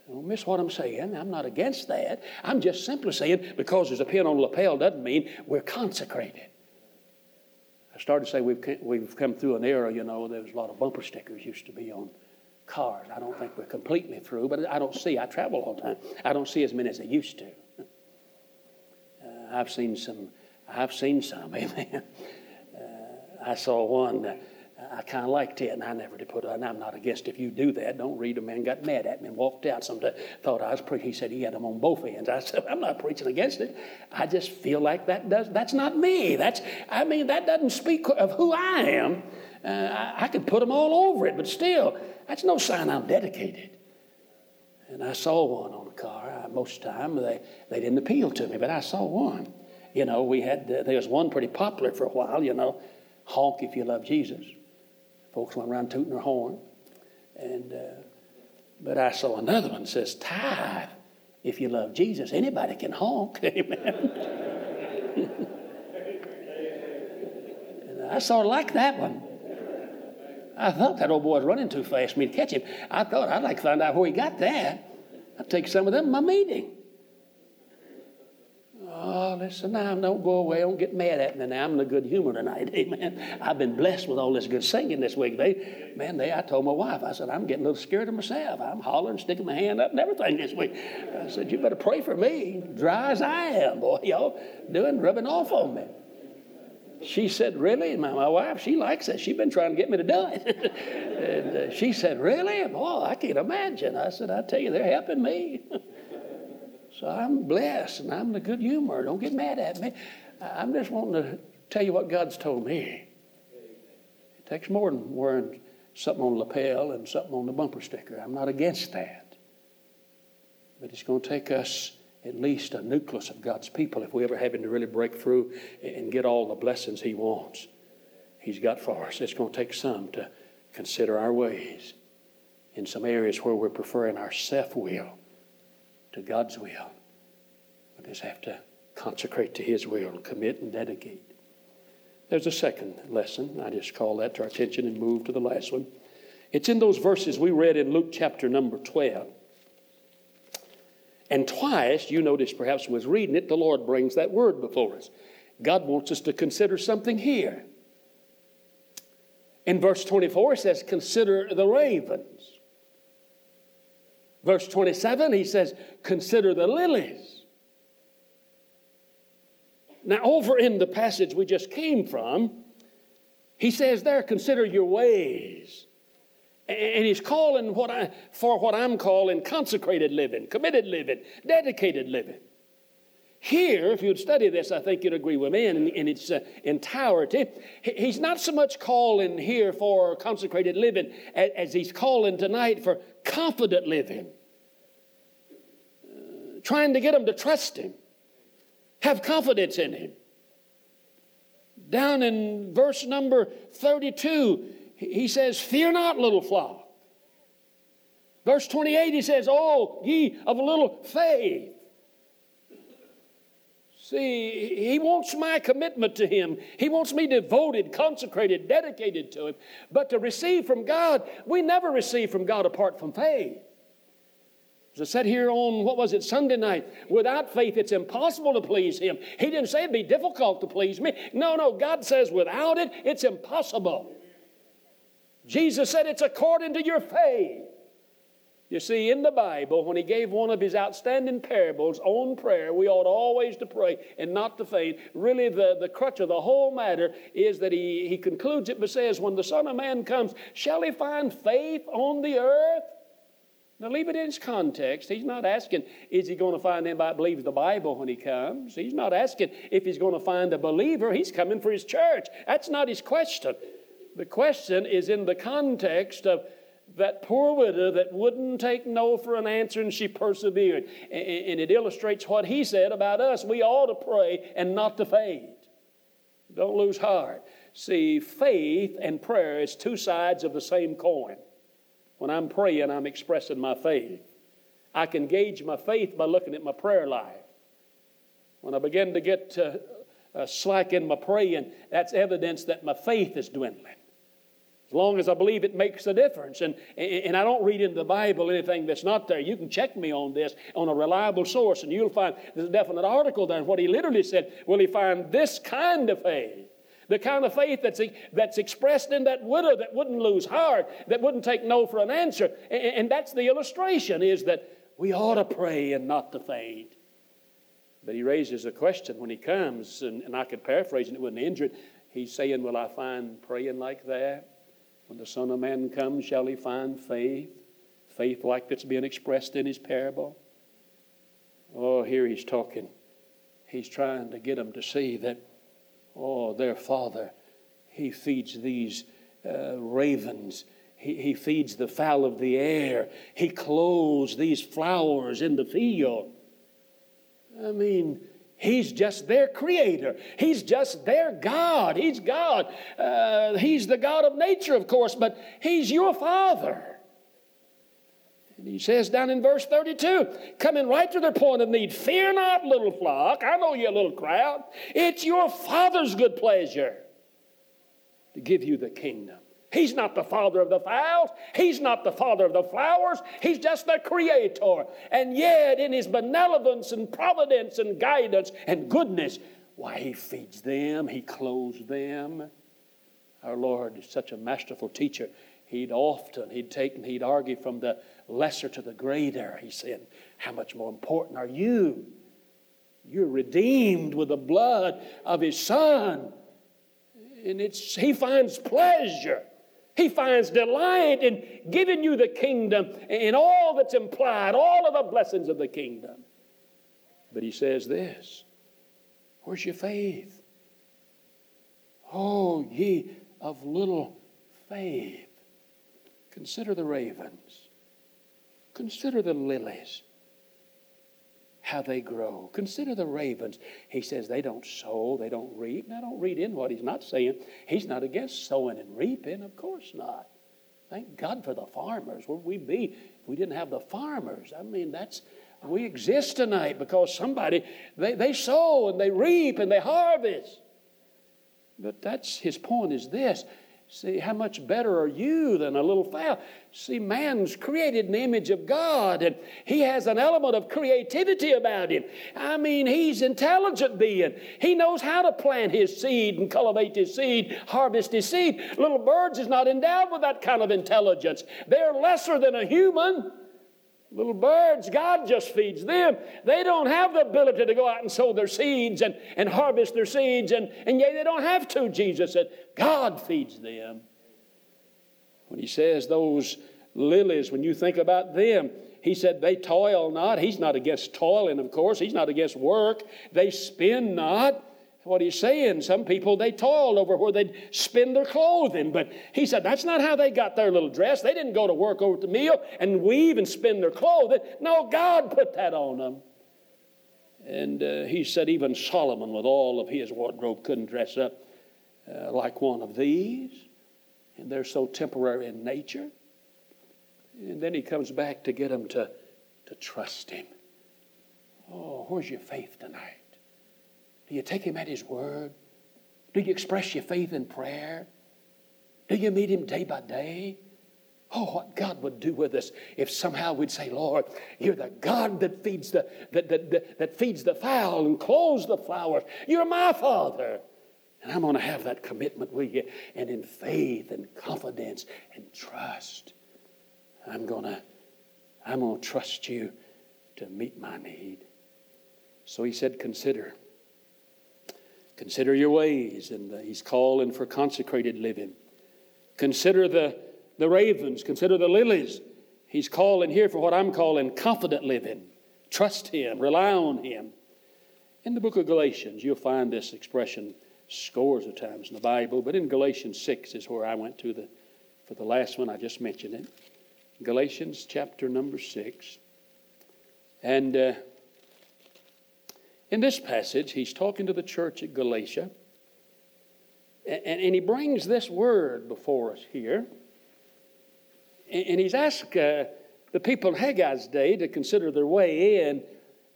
Speaker 4: Don't miss what I'm saying. I'm not against that. I'm just simply saying because there's a pin on lapel doesn't mean we're consecrated. I started to say we've, we've come through an era, you know, there was a lot of bumper stickers used to be on cars. I don't think we're completely through, but I don't see, I travel all the time. I don't see as many as I used to. Uh, I've seen some, I've seen some, amen. Uh, I saw one. I kind of liked it, and I never did put it. And I'm not against if you do that. Don't read. A man got mad at me and walked out. Sometime thought I was preaching. He said he had them on both ends. I said I'm not preaching against it. I just feel like that does. That's not me. That's. I mean that doesn't speak of who I am. Uh, I, I could put them all over it, but still, that's no sign I'm dedicated. And I saw one on a car. I, most of the time they they didn't appeal to me, but I saw one. You know, we had uh, there was one pretty popular for a while. You know, honk if you love Jesus. Folks went around tooting their horn. And, uh, but I saw another one that says, tithe. If you love Jesus, anybody can honk. Amen. I sort of like that one. I thought that old boy was running too fast for me to catch him. I thought I'd like to find out where he got that. I'd take some of them in my meeting. Oh, listen now, don't go away. Don't get mad at me now. I'm in a good humor tonight. Amen. I've been blessed with all this good singing this week. They, man, they, I told my wife, I said, I'm getting a little scared of myself. I'm hollering, sticking my hand up and everything this week. I said, you better pray for me. Dry as I am, boy. Y'all doing, rubbing off on me. She said, Really? My, my wife, she likes it. She's been trying to get me to do it. and uh, she said, Really? Boy, I can't imagine. I said, I tell you, they're helping me. So I'm blessed and I'm in a good humor. Don't get mad at me. I'm just wanting to tell you what God's told me. It takes more than wearing something on the lapel and something on the bumper sticker. I'm not against that. But it's going to take us at least a nucleus of God's people if we ever happen to really break through and get all the blessings He wants, He's got for us. It's going to take some to consider our ways in some areas where we're preferring our self will to God's will. We just have to consecrate to His will, and commit and dedicate. There's a second lesson. I just call that to our attention and move to the last one. It's in those verses we read in Luke chapter number 12. And twice, you notice perhaps was reading it, the Lord brings that word before us. God wants us to consider something here. In verse 24, it says, Consider the ravens. Verse 27, he says, Consider the lilies. Now, over in the passage we just came from, he says there, Consider your ways. And he's calling what I, for what I'm calling consecrated living, committed living, dedicated living. Here, if you'd study this, I think you'd agree with me in, in its uh, entirety. He's not so much calling here for consecrated living as, as he's calling tonight for confident living trying to get them to trust him, have confidence in him. Down in verse number 32, he says, Fear not, little flock. Verse 28, he says, Oh, ye of a little faith. See, he wants my commitment to him. He wants me devoted, consecrated, dedicated to him. But to receive from God, we never receive from God apart from faith. As I said here on, what was it, Sunday night, without faith it's impossible to please Him. He didn't say it'd be difficult to please me. No, no, God says without it, it's impossible. Jesus said it's according to your faith. You see, in the Bible, when he gave one of his outstanding parables on prayer, we ought always to pray and not to faint. Really, the, the crutch of the whole matter is that he, he concludes it by says, When the Son of Man comes, shall he find faith on the earth? Now, leave it in its context. He's not asking, is he going to find anybody that believes the Bible when he comes? He's not asking if he's going to find a believer. He's coming for his church. That's not his question. The question is in the context of that poor widow that wouldn't take no for an answer and she persevered. And it illustrates what he said about us. We ought to pray and not to faint. Don't lose heart. See, faith and prayer is two sides of the same coin. When I'm praying, I'm expressing my faith. I can gauge my faith by looking at my prayer life. When I begin to get uh, slack in my praying, that's evidence that my faith is dwindling. As long as I believe it makes a difference. And, and I don't read in the Bible anything that's not there. You can check me on this on a reliable source, and you'll find there's a definite article there. And what he literally said, will he find this kind of faith? The kind of faith that's, that's expressed in that widow that wouldn't lose heart, that wouldn't take no for an answer. And, and that's the illustration is that we ought to pray and not to faint. But he raises a question when he comes, and, and I could paraphrase and it wouldn't injure it. He's saying, Will I find praying like that? When the Son of Man comes, shall he find faith? Faith like that's being expressed in his parable? Oh, here he's talking. He's trying to get them to see that, oh, their Father, he feeds these uh, ravens. He, he feeds the fowl of the air. He clothes these flowers in the field. I mean, He's just their creator. He's just their God. He's God. Uh, he's the God of nature, of course, but He's your Father. And he says down in verse 32, coming right to their point of need, fear not, little flock. I know you're a little crowd. It's your Father's good pleasure to give you the kingdom. He's not the father of the fowls. He's not the father of the flowers. He's just the creator. And yet, in his benevolence and providence and guidance and goodness, why, he feeds them, he clothes them. Our Lord is such a masterful teacher. He'd often, he'd take and he'd argue from the lesser to the greater. He said, How much more important are you? You're redeemed with the blood of his son. And it's, he finds pleasure he finds delight in giving you the kingdom and all that's implied, all of the blessings of the kingdom. But he says this Where's your faith? Oh, ye of little faith. Consider the ravens, consider the lilies how they grow. Consider the ravens. He says they don't sow, they don't reap. Now, don't read in what he's not saying. He's not against sowing and reaping, of course not. Thank God for the farmers. Where would we be if we didn't have the farmers? I mean, that's we exist tonight because somebody they, they sow and they reap and they harvest. But that's his point is this See, how much better are you than a little fowl? See, man's created in the image of God, and he has an element of creativity about him. I mean, he's intelligent being. He knows how to plant his seed and cultivate his seed, harvest his seed. Little birds is not endowed with that kind of intelligence. They're lesser than a human. Little birds, God just feeds them. They don't have the ability to go out and sow their seeds and, and harvest their seeds, and, and yet they don't have to, Jesus said. God feeds them. When he says those lilies, when you think about them, he said they toil not. He's not against toiling, of course. He's not against work. They spin not what he's saying. Some people, they toiled over where they'd spin their clothing. But he said that's not how they got their little dress. They didn't go to work over the mill and weave and spin their clothing. No, God put that on them. And uh, he said even Solomon, with all of his wardrobe, couldn't dress up uh, like one of these. And they're so temporary in nature. And then he comes back to get them to, to trust him. Oh, where's your faith tonight? Do you take Him at His word? Do you express your faith in prayer? Do you meet Him day by day? Oh, what God would do with us if somehow we'd say, Lord, you're the God that feeds the, that, that, that, that feeds the fowl and clothes the flowers. You're my Father. And I'm going to have that commitment with you. And in faith and confidence and trust, I'm going to I'm going to trust you to meet my need. So he said, Consider. Consider your ways. And uh, he's calling for consecrated living. Consider the, the ravens. Consider the lilies. He's calling here for what I'm calling confident living. Trust him. Rely on him. In the book of Galatians, you'll find this expression scores of times in the Bible, but in Galatians 6 is where I went to the, for the last one. I just mentioned it. Galatians chapter number 6. And uh, in this passage, he's talking to the church at Galatia, and, and he brings this word before us here. And, and he's asked uh, the people in Haggai's day to consider their way in.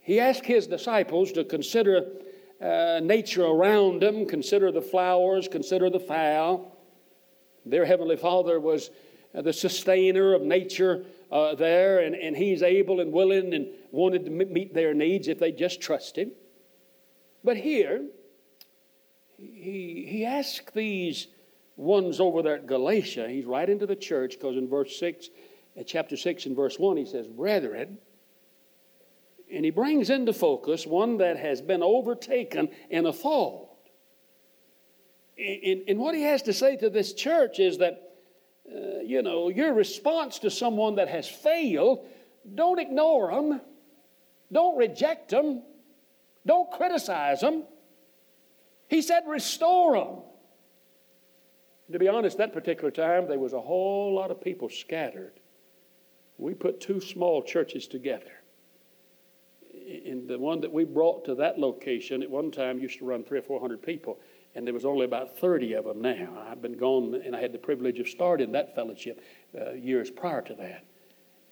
Speaker 4: He asked his disciples to consider uh, nature around them, consider the flowers, consider the fowl. Their Heavenly Father was uh, the sustainer of nature uh, there, and, and He's able and willing and wanted to meet their needs if they just trust Him. But here, he, he asked these ones over there at Galatia, he's right into the church because in verse 6, uh, chapter 6 and verse 1, he says, Brethren, and he brings into focus one that has been overtaken in a fault. And, and what he has to say to this church is that, uh, you know, your response to someone that has failed, don't ignore them, don't reject them, don't criticize them. He said, restore them. To be honest, that particular time, there was a whole lot of people scattered. We put two small churches together. And the one that we brought to that location at one time used to run three or four hundred people, and there was only about 30 of them now. I've been gone, and I had the privilege of starting that fellowship uh, years prior to that.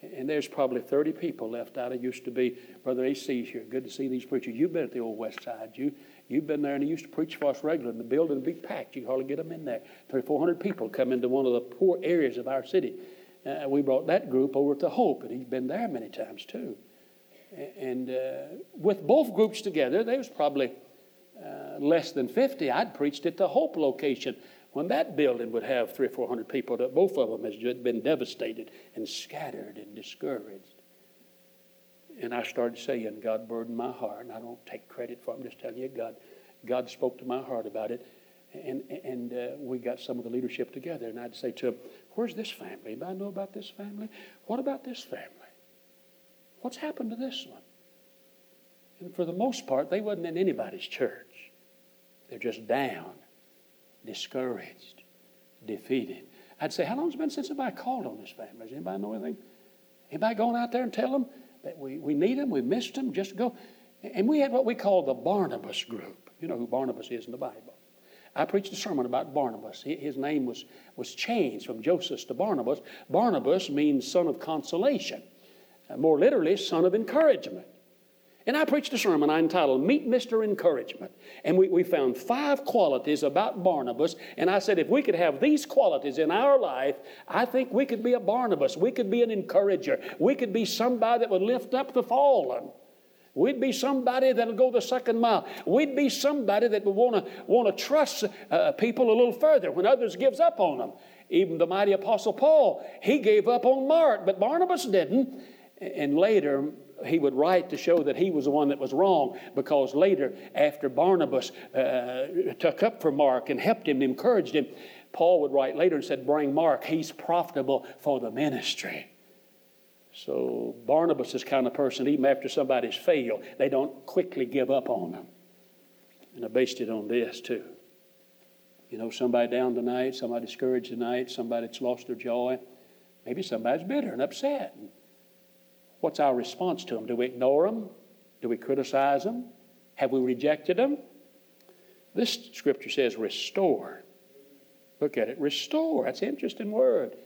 Speaker 4: And there's probably 30 people left out. It used to be Brother A.C.'s here. Good to see these preachers. You've been at the old West Side. You, you've been there, and he used to preach for us regularly. In the building would be packed. You hardly get them in there. Three, 400 people come into one of the poor areas of our city. Uh, we brought that group over to Hope, and he's been there many times too. And uh, with both groups together, there was probably uh, less than 50. I'd preached at the Hope location when that building would have three or four hundred people, that both of them has been devastated and scattered and discouraged. And I started saying, God burdened my heart, and I don't take credit for it. I'm just telling you, God, God spoke to my heart about it. And, and uh, we got some of the leadership together, and I'd say to them, Where's this family? Anybody know about this family? What about this family? What's happened to this one? And for the most part, they wasn't in anybody's church. They're just down discouraged, defeated. I'd say, How long has it been since anybody called on this family? Does anybody know anything? Anybody going out there and tell them that we, we need them, we missed them, just go? And we had what we call the Barnabas group. You know who Barnabas is in the Bible. I preached a sermon about Barnabas. His name was, was changed from Joseph to Barnabas. Barnabas means son of consolation, more literally, son of encouragement. And I preached a sermon I entitled Meet Mr. Encouragement. And we, we found five qualities about Barnabas. And I said, if we could have these qualities in our life, I think we could be a Barnabas. We could be an encourager. We could be somebody that would lift up the fallen. We'd be somebody that'll go the second mile. We'd be somebody that would want to want to trust uh, people a little further when others gives up on them. Even the mighty apostle Paul, he gave up on Mark, but Barnabas didn't. And later, he would write to show that he was the one that was wrong because later, after Barnabas uh, took up for Mark and helped him, encouraged him, Paul would write later and said, Bring Mark, he's profitable for the ministry. So Barnabas is kind of person, even after somebody's failed, they don't quickly give up on them. And I based it on this too. You know, somebody down tonight, somebody discouraged tonight, somebody that's lost their joy. Maybe somebody's bitter and upset. And What's our response to them? Do we ignore them? Do we criticize them? Have we rejected them? This scripture says restore. Look at it. Restore. That's an interesting word.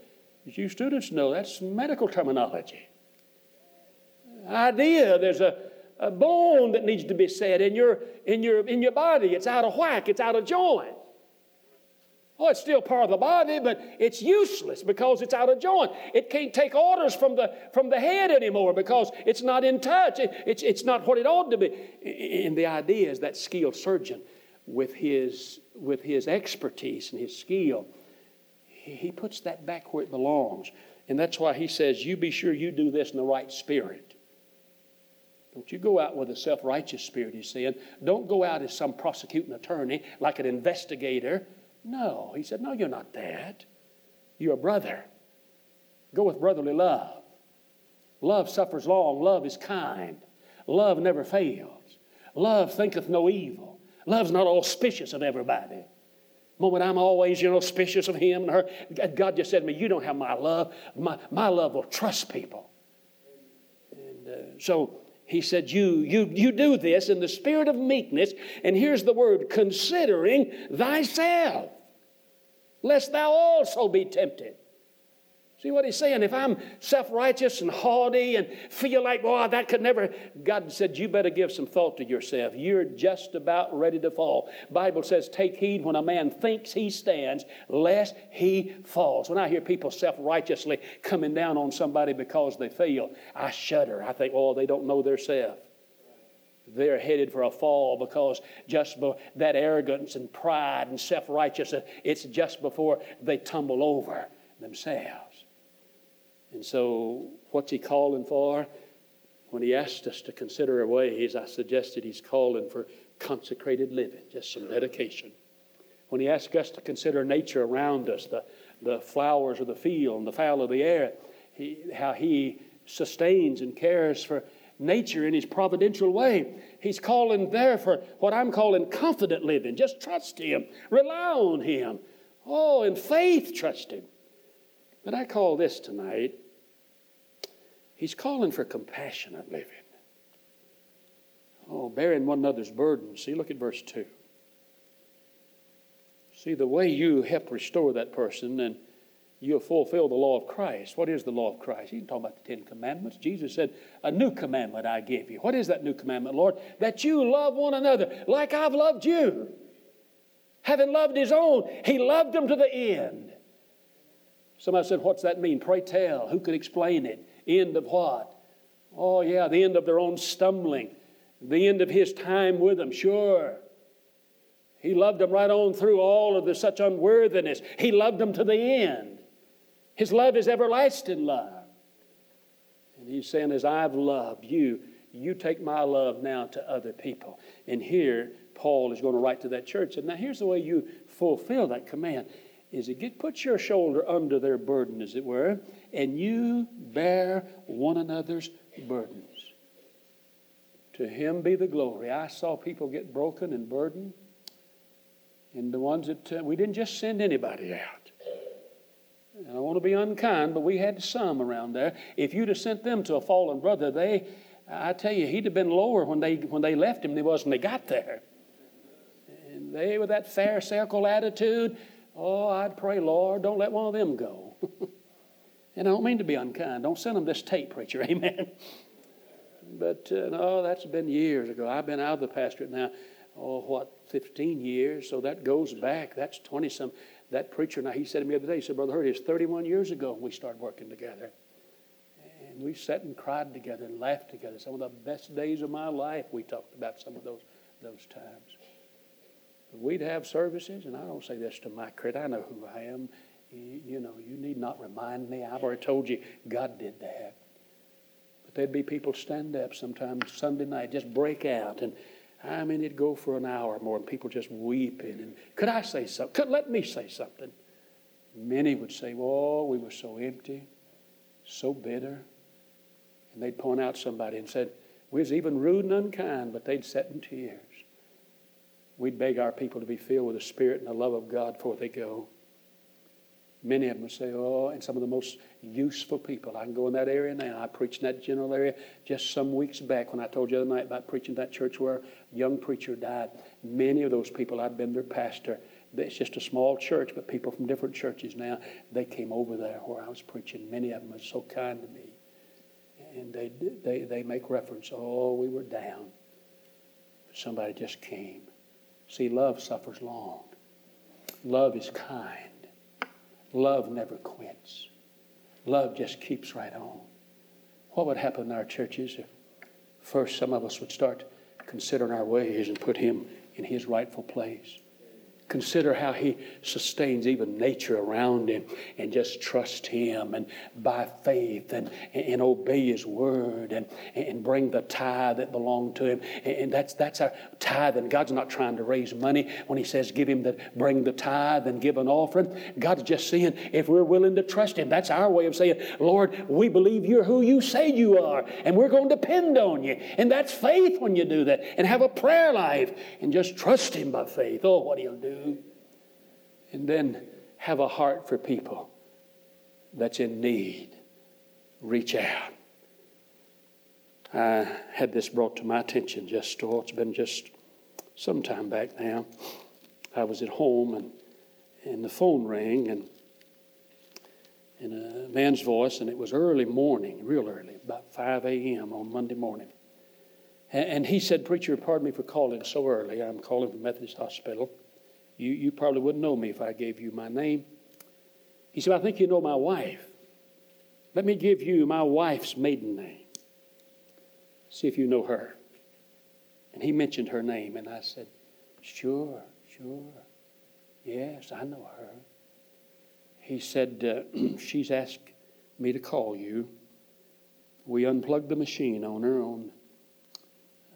Speaker 4: As you students know, that's medical terminology. Idea there's a, a bone that needs to be set in your, in, your, in your body. It's out of whack, it's out of joint. Oh, it's still part of the body, but it's useless because it's out of joint. It can't take orders from the, from the head anymore because it's not in touch. It, it's, it's not what it ought to be. And the idea is that skilled surgeon, with his, with his expertise and his skill, he, puts that back where it belongs. And that's why he says, You be sure you do this in the right spirit. Don't you go out with a self righteous spirit, he's saying. Don't go out as some prosecuting attorney, like an investigator. No. He said, No, you're not that. You're a brother. Go with brotherly love. Love suffers long. Love is kind. Love never fails. Love thinketh no evil. Love's not auspicious of everybody. Moment I'm always, you know, suspicious of him and her. God just said to me, You don't have my love. My, my love will trust people. And uh, so he said, you, you, you do this in the spirit of meekness. And here's the word considering thyself, lest thou also be tempted. See what he's saying? If I'm self righteous and haughty and feel like, oh, that could never, God said, you better give some thought to yourself. You're just about ready to fall. Bible says, take heed when a man thinks he stands, lest he falls. When I hear people self righteously coming down on somebody because they fail, I shudder. I think, oh, they don't know their self they're headed for a fall because just that arrogance and pride and self righteousness, it's just before they tumble over themselves. And so, what's he calling for? When he asked us to consider our ways, I suggested he's calling for consecrated living, just some dedication. When he asked us to consider nature around us, the, the flowers of the field and the fowl of the air, he, how he sustains and cares for nature in his providential way. He's calling there for what I'm calling confident living. Just trust him, rely on him. Oh, in faith, trust him. But I call this tonight He's calling for compassionate living. Oh, bearing one another's burdens. See, look at verse 2. See, the way you help restore that person and you fulfill the law of Christ. What is the law of Christ? He's talking about the Ten Commandments. Jesus said, A new commandment I give you. What is that new commandment, Lord? That you love one another like I've loved you. Having loved his own, he loved them to the end. Somebody said, What's that mean? Pray tell. Who could explain it? End of what? Oh, yeah, the end of their own stumbling, the end of his time with them, sure. He loved them right on through all of the such unworthiness. He loved them to the end. His love is everlasting love. And he's saying, As I've loved you, you take my love now to other people. And here, Paul is going to write to that church. And now here's the way you fulfill that command is it get put your shoulder under their burden, as it were, and you bear one another's burdens. To him be the glory. I saw people get broken and burdened, and the ones that uh, we didn't just send anybody out. And I want to be unkind, but we had some around there. If you'd have sent them to a fallen brother, they, I tell you, he'd have been lower when they when they left him than he was when they got there. And they, with that pharisaical attitude, oh, I'd pray, Lord, don't let one of them go. And I don't mean to be unkind. Don't send them this tape, preacher. Amen. But uh, no, that's been years ago. I've been out of the pastorate now, oh, what, 15 years? So that goes back. That's 20 some. That preacher, now he said to me the other day, he said, Brother Hurt, it's 31 years ago we started working together. And we sat and cried together and laughed together. Some of the best days of my life, we talked about some of those, those times. But we'd have services, and I don't say this to my credit. I know who I am you know, you need not remind me. I've already told you God did that. But there'd be people stand up sometimes Sunday night, just break out. And I mean, it'd go for an hour or more, and people just weeping. And could I say something? Could let me say something? Many would say, "Oh, we were so empty, so bitter," and they'd point out somebody and said, "We was even rude and unkind," but they'd set in tears. We'd beg our people to be filled with the Spirit and the love of God before they go. Many of them say, oh, and some of the most useful people. I can go in that area now. I preached in that general area just some weeks back when I told you the other night about preaching that church where a young preacher died. Many of those people, I've been their pastor. It's just a small church, but people from different churches now, they came over there where I was preaching. Many of them were so kind to me. And they, they, they make reference, oh, we were down. Somebody just came. See, love suffers long. Love is kind. Love never quits. Love just keeps right on. What would happen in our churches if first some of us would start considering our ways and put Him in His rightful place? Consider how he sustains even nature around him and just trust him and by faith and, and obey his word and, and bring the tithe that belonged to him. And that's, that's our tithe. And God's not trying to raise money when he says give him the, bring the tithe and give an offering. God's just saying if we're willing to trust him, that's our way of saying, Lord, we believe you're who you say you are and we're going to depend on you. And that's faith when you do that. And have a prayer life and just trust him by faith. Oh, what he'll do and then have a heart for people that's in need. Reach out. I had this brought to my attention just, oh, it's been just some time back now. I was at home and, and the phone rang and in a man's voice, and it was early morning, real early, about 5 a.m. on Monday morning. And, and he said, Preacher, pardon me for calling so early. I'm calling from Methodist Hospital. You, you probably wouldn't know me if I gave you my name. He said, I think you know my wife. Let me give you my wife's maiden name. See if you know her. And he mentioned her name, and I said, Sure, sure. Yes, I know her. He said, uh, She's asked me to call you. We unplugged the machine on her on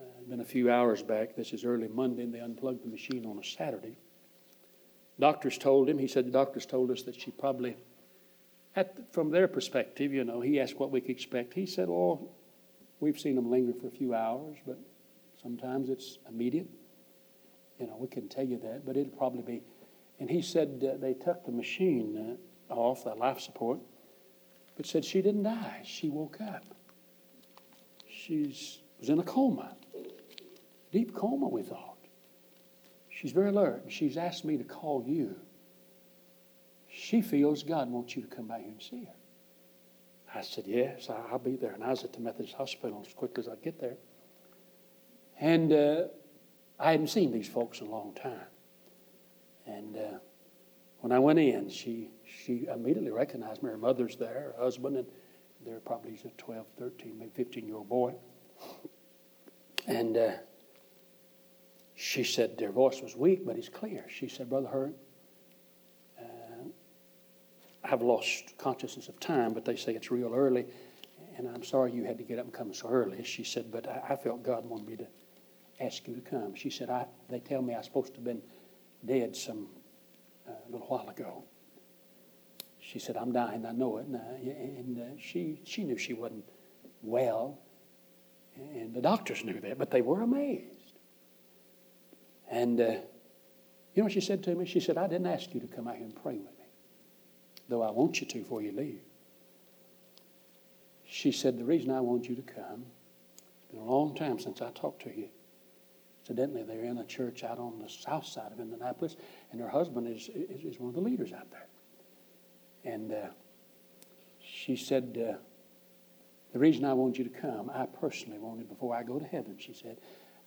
Speaker 4: uh, been a few hours back. This is early Monday, and they unplugged the machine on a Saturday. Doctors told him, he said, the doctors told us that she probably, at, from their perspective, you know, he asked what we could expect. He said, oh, we've seen them linger for a few hours, but sometimes it's immediate. You know, we can tell you that, but it'll probably be. And he said uh, they took the machine uh, off, the life support, but said she didn't die. She woke up. She was in a coma, deep coma, we thought. She's very alert. She's asked me to call you. She feels God wants you to come by here and see her. I said, Yes, I'll be there. And I was at the Methodist Hospital as quickly as I get there. And uh, I hadn't seen these folks in a long time. And uh, when I went in, she, she immediately recognized me. Her mother's there, her husband, and they're probably a 12, 13, maybe 15 year old boy. And uh, she said their voice was weak, but it's clear. She said, Brother Hurt, uh, I've lost consciousness of time, but they say it's real early, and I'm sorry you had to get up and come so early. She said, but I, I felt God wanted me to ask you to come. She said, I, they tell me I was supposed to have been dead some uh, little while ago. She said, I'm dying, I know it. And, uh, and uh, she, she knew she wasn't well, and the doctors knew that, but they were amazed. And uh, you know what she said to me? She said, I didn't ask you to come out here and pray with me, though I want you to before you leave. She said, The reason I want you to come, it's been a long time since I talked to you. Incidentally, they're in a church out on the south side of Indianapolis, and her husband is, is, is one of the leaders out there. And uh, she said, uh, The reason I want you to come, I personally wanted, before I go to heaven, she said,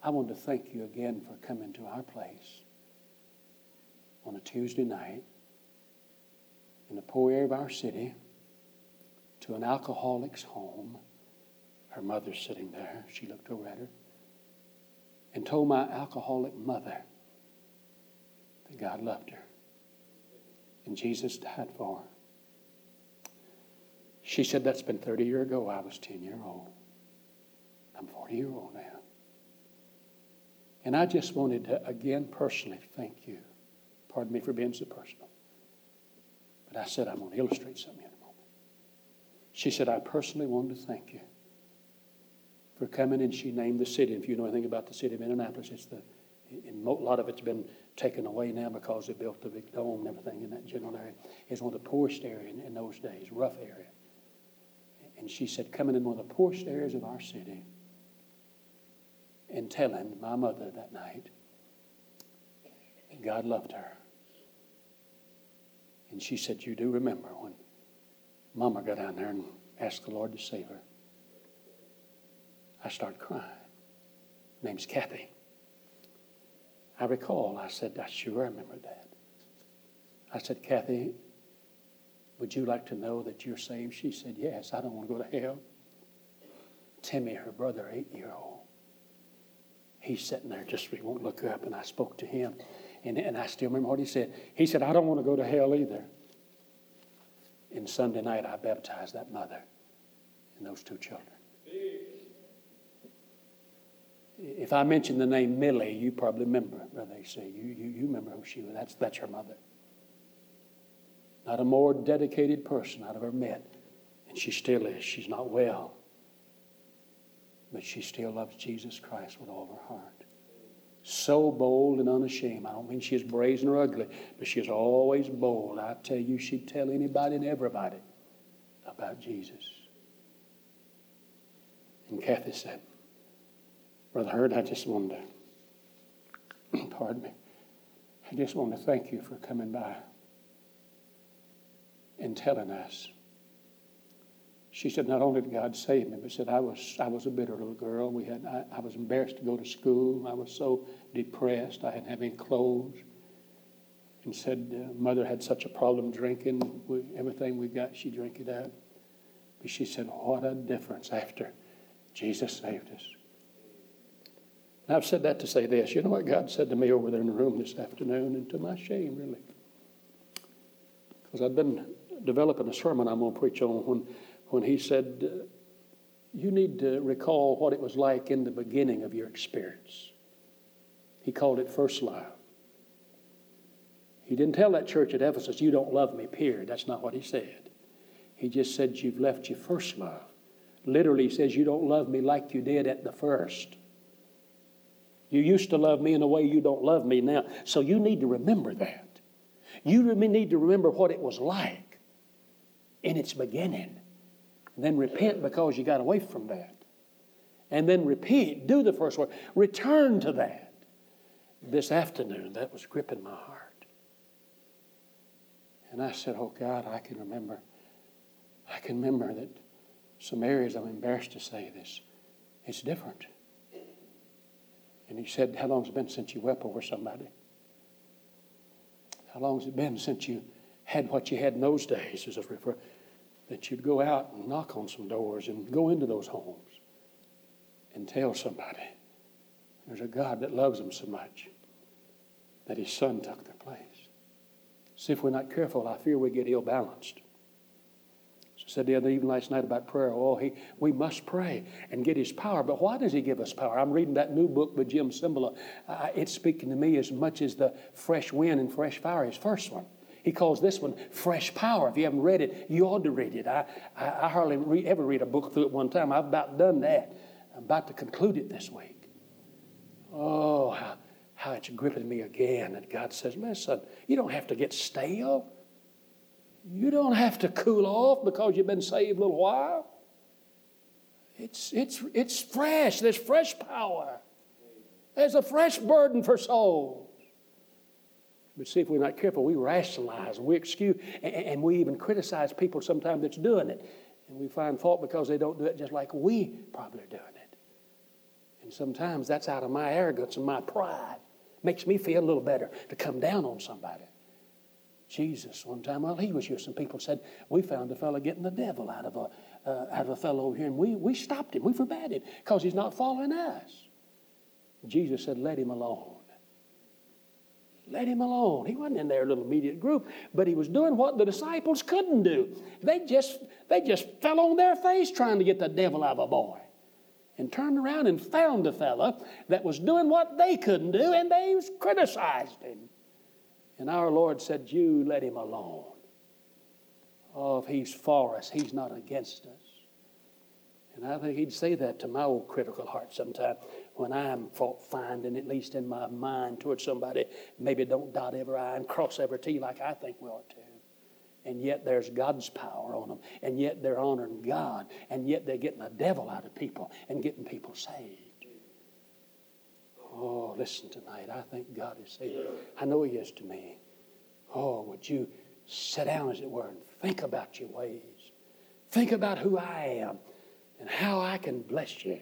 Speaker 4: I want to thank you again for coming to our place on a Tuesday night in the poor area of our city to an alcoholic's home. Her mother's sitting there. She looked over at her and told my alcoholic mother that God loved her and Jesus died for her. She said, That's been 30 years ago. I was 10 year old. I'm 40 year old now. And I just wanted to, again, personally thank you. Pardon me for being so personal. But I said, I'm going to illustrate something in a moment. She said, I personally wanted to thank you for coming, and she named the city. If you know anything about the city of Indianapolis, it's the, a lot of it's been taken away now because they built the big dome and everything in that general area. It's one of the poorest areas in, in those days, rough area. And she said, coming in one of the poorest areas of our city, and telling my mother that night that God loved her. And she said, You do remember when Mama got down there and asked the Lord to save her. I started crying. Name's Kathy. I recall, I said, I sure remember that. I said, Kathy, would you like to know that you're saved? She said, Yes, I don't want to go to hell. Timmy, her brother, eight year old, he's sitting there just he won't look up and i spoke to him And, and I still remember what he said. He said, I don't want to go to hell either. And Sunday night, I baptized that mother and those two children. If I mention the name Millie, you probably remember, Brother AC. You, you, you remember who she was. That's, that's her mother. Not a more dedicated person I've ever met. And she still is. She's not well. But she still loves Jesus Christ with all her heart. So bold and unashamed. I don't mean she's brazen or ugly, but she's always bold. I tell you, she'd tell anybody and everybody about Jesus. And Kathy said, Brother Hurt, I just wanted to, pardon me, I just want to thank you for coming by and telling us. She said, not only did God save me, but said I was I was a bitter little girl. We had I, I was embarrassed to go to school. I was so depressed. I didn't have any clothes. And said, uh, mother had such a problem drinking. We, everything we got, she drank it out. But she said, what a difference after Jesus saved us. And I've said that to say this. You know what God said to me over there in the room this afternoon, and to my shame, really. Because I've been developing a sermon I'm going to preach on when, when He said, You need to recall what it was like in the beginning of your experience. He called it first love. He didn't tell that church at Ephesus, You don't love me, period. That's not what He said. He just said, You've left your first love. Literally, he says, You don't love me like you did at the first. You used to love me in a way you don't love me now. So you need to remember that. You need to remember what it was like in its beginning. Then repent because you got away from that. And then repeat, do the first word, return to that. This afternoon, that was gripping my heart. And I said, Oh God, I can remember. I can remember that some areas I'm embarrassed to say this. It's different. And he said, How long has it been since you wept over somebody? How long has it been since you had what you had in those days, as a refer, that you'd go out and knock on some doors and go into those homes and tell somebody there's a God that loves them so much that his son took their place. See, if we're not careful, I fear we get ill balanced So I said the other evening last night about prayer. Oh, he, we must pray and get his power. But why does he give us power? I'm reading that new book by Jim Cymbala. Uh, it's speaking to me as much as the fresh wind and fresh fire, his first one. He calls this one fresh power. If you haven't read it, you ought to read it. I, I, I hardly re- ever read a book through it one time. I've about done that. I'm about to conclude it this week. Oh, how, how it's gripping me again. And God says, listen, you don't have to get stale. You don't have to cool off because you've been saved a little while. It's, it's, it's fresh. There's fresh power. There's a fresh burden for souls. But see, if we're not careful, we rationalize and we excuse, and, and we even criticize people sometimes that's doing it. And we find fault because they don't do it just like we probably are doing it. And sometimes that's out of my arrogance and my pride. Makes me feel a little better to come down on somebody. Jesus one time while he was here, some people said, We found a fellow getting the devil out of a, uh, out of a fellow over here, and we, we stopped him. We forbade him because he's not following us. Jesus said, Let him alone. Let him alone. He wasn't in their little immediate group, but he was doing what the disciples couldn't do. They just, they just fell on their face trying to get the devil out of a boy. And turned around and found a fellow that was doing what they couldn't do, and they criticized him. And our Lord said, You let him alone. Oh, if he's for us, he's not against us. And I think he'd say that to my old critical heart sometime when I'm fault finding, at least in my mind, towards somebody. Maybe don't dot every I and cross every T like I think we ought to. And yet there's God's power on them. And yet they're honoring God. And yet they're getting the devil out of people and getting people saved. Oh, listen tonight. I think God is saying, I know He is to me. Oh, would you sit down, as it were, and think about your ways? Think about who I am and how I can bless you.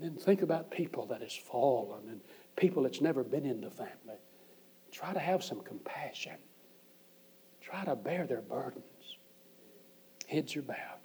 Speaker 4: And then think about people that has fallen and people that's never been in the family. Try to have some compassion. Try to bear their burdens. Heads are bowed.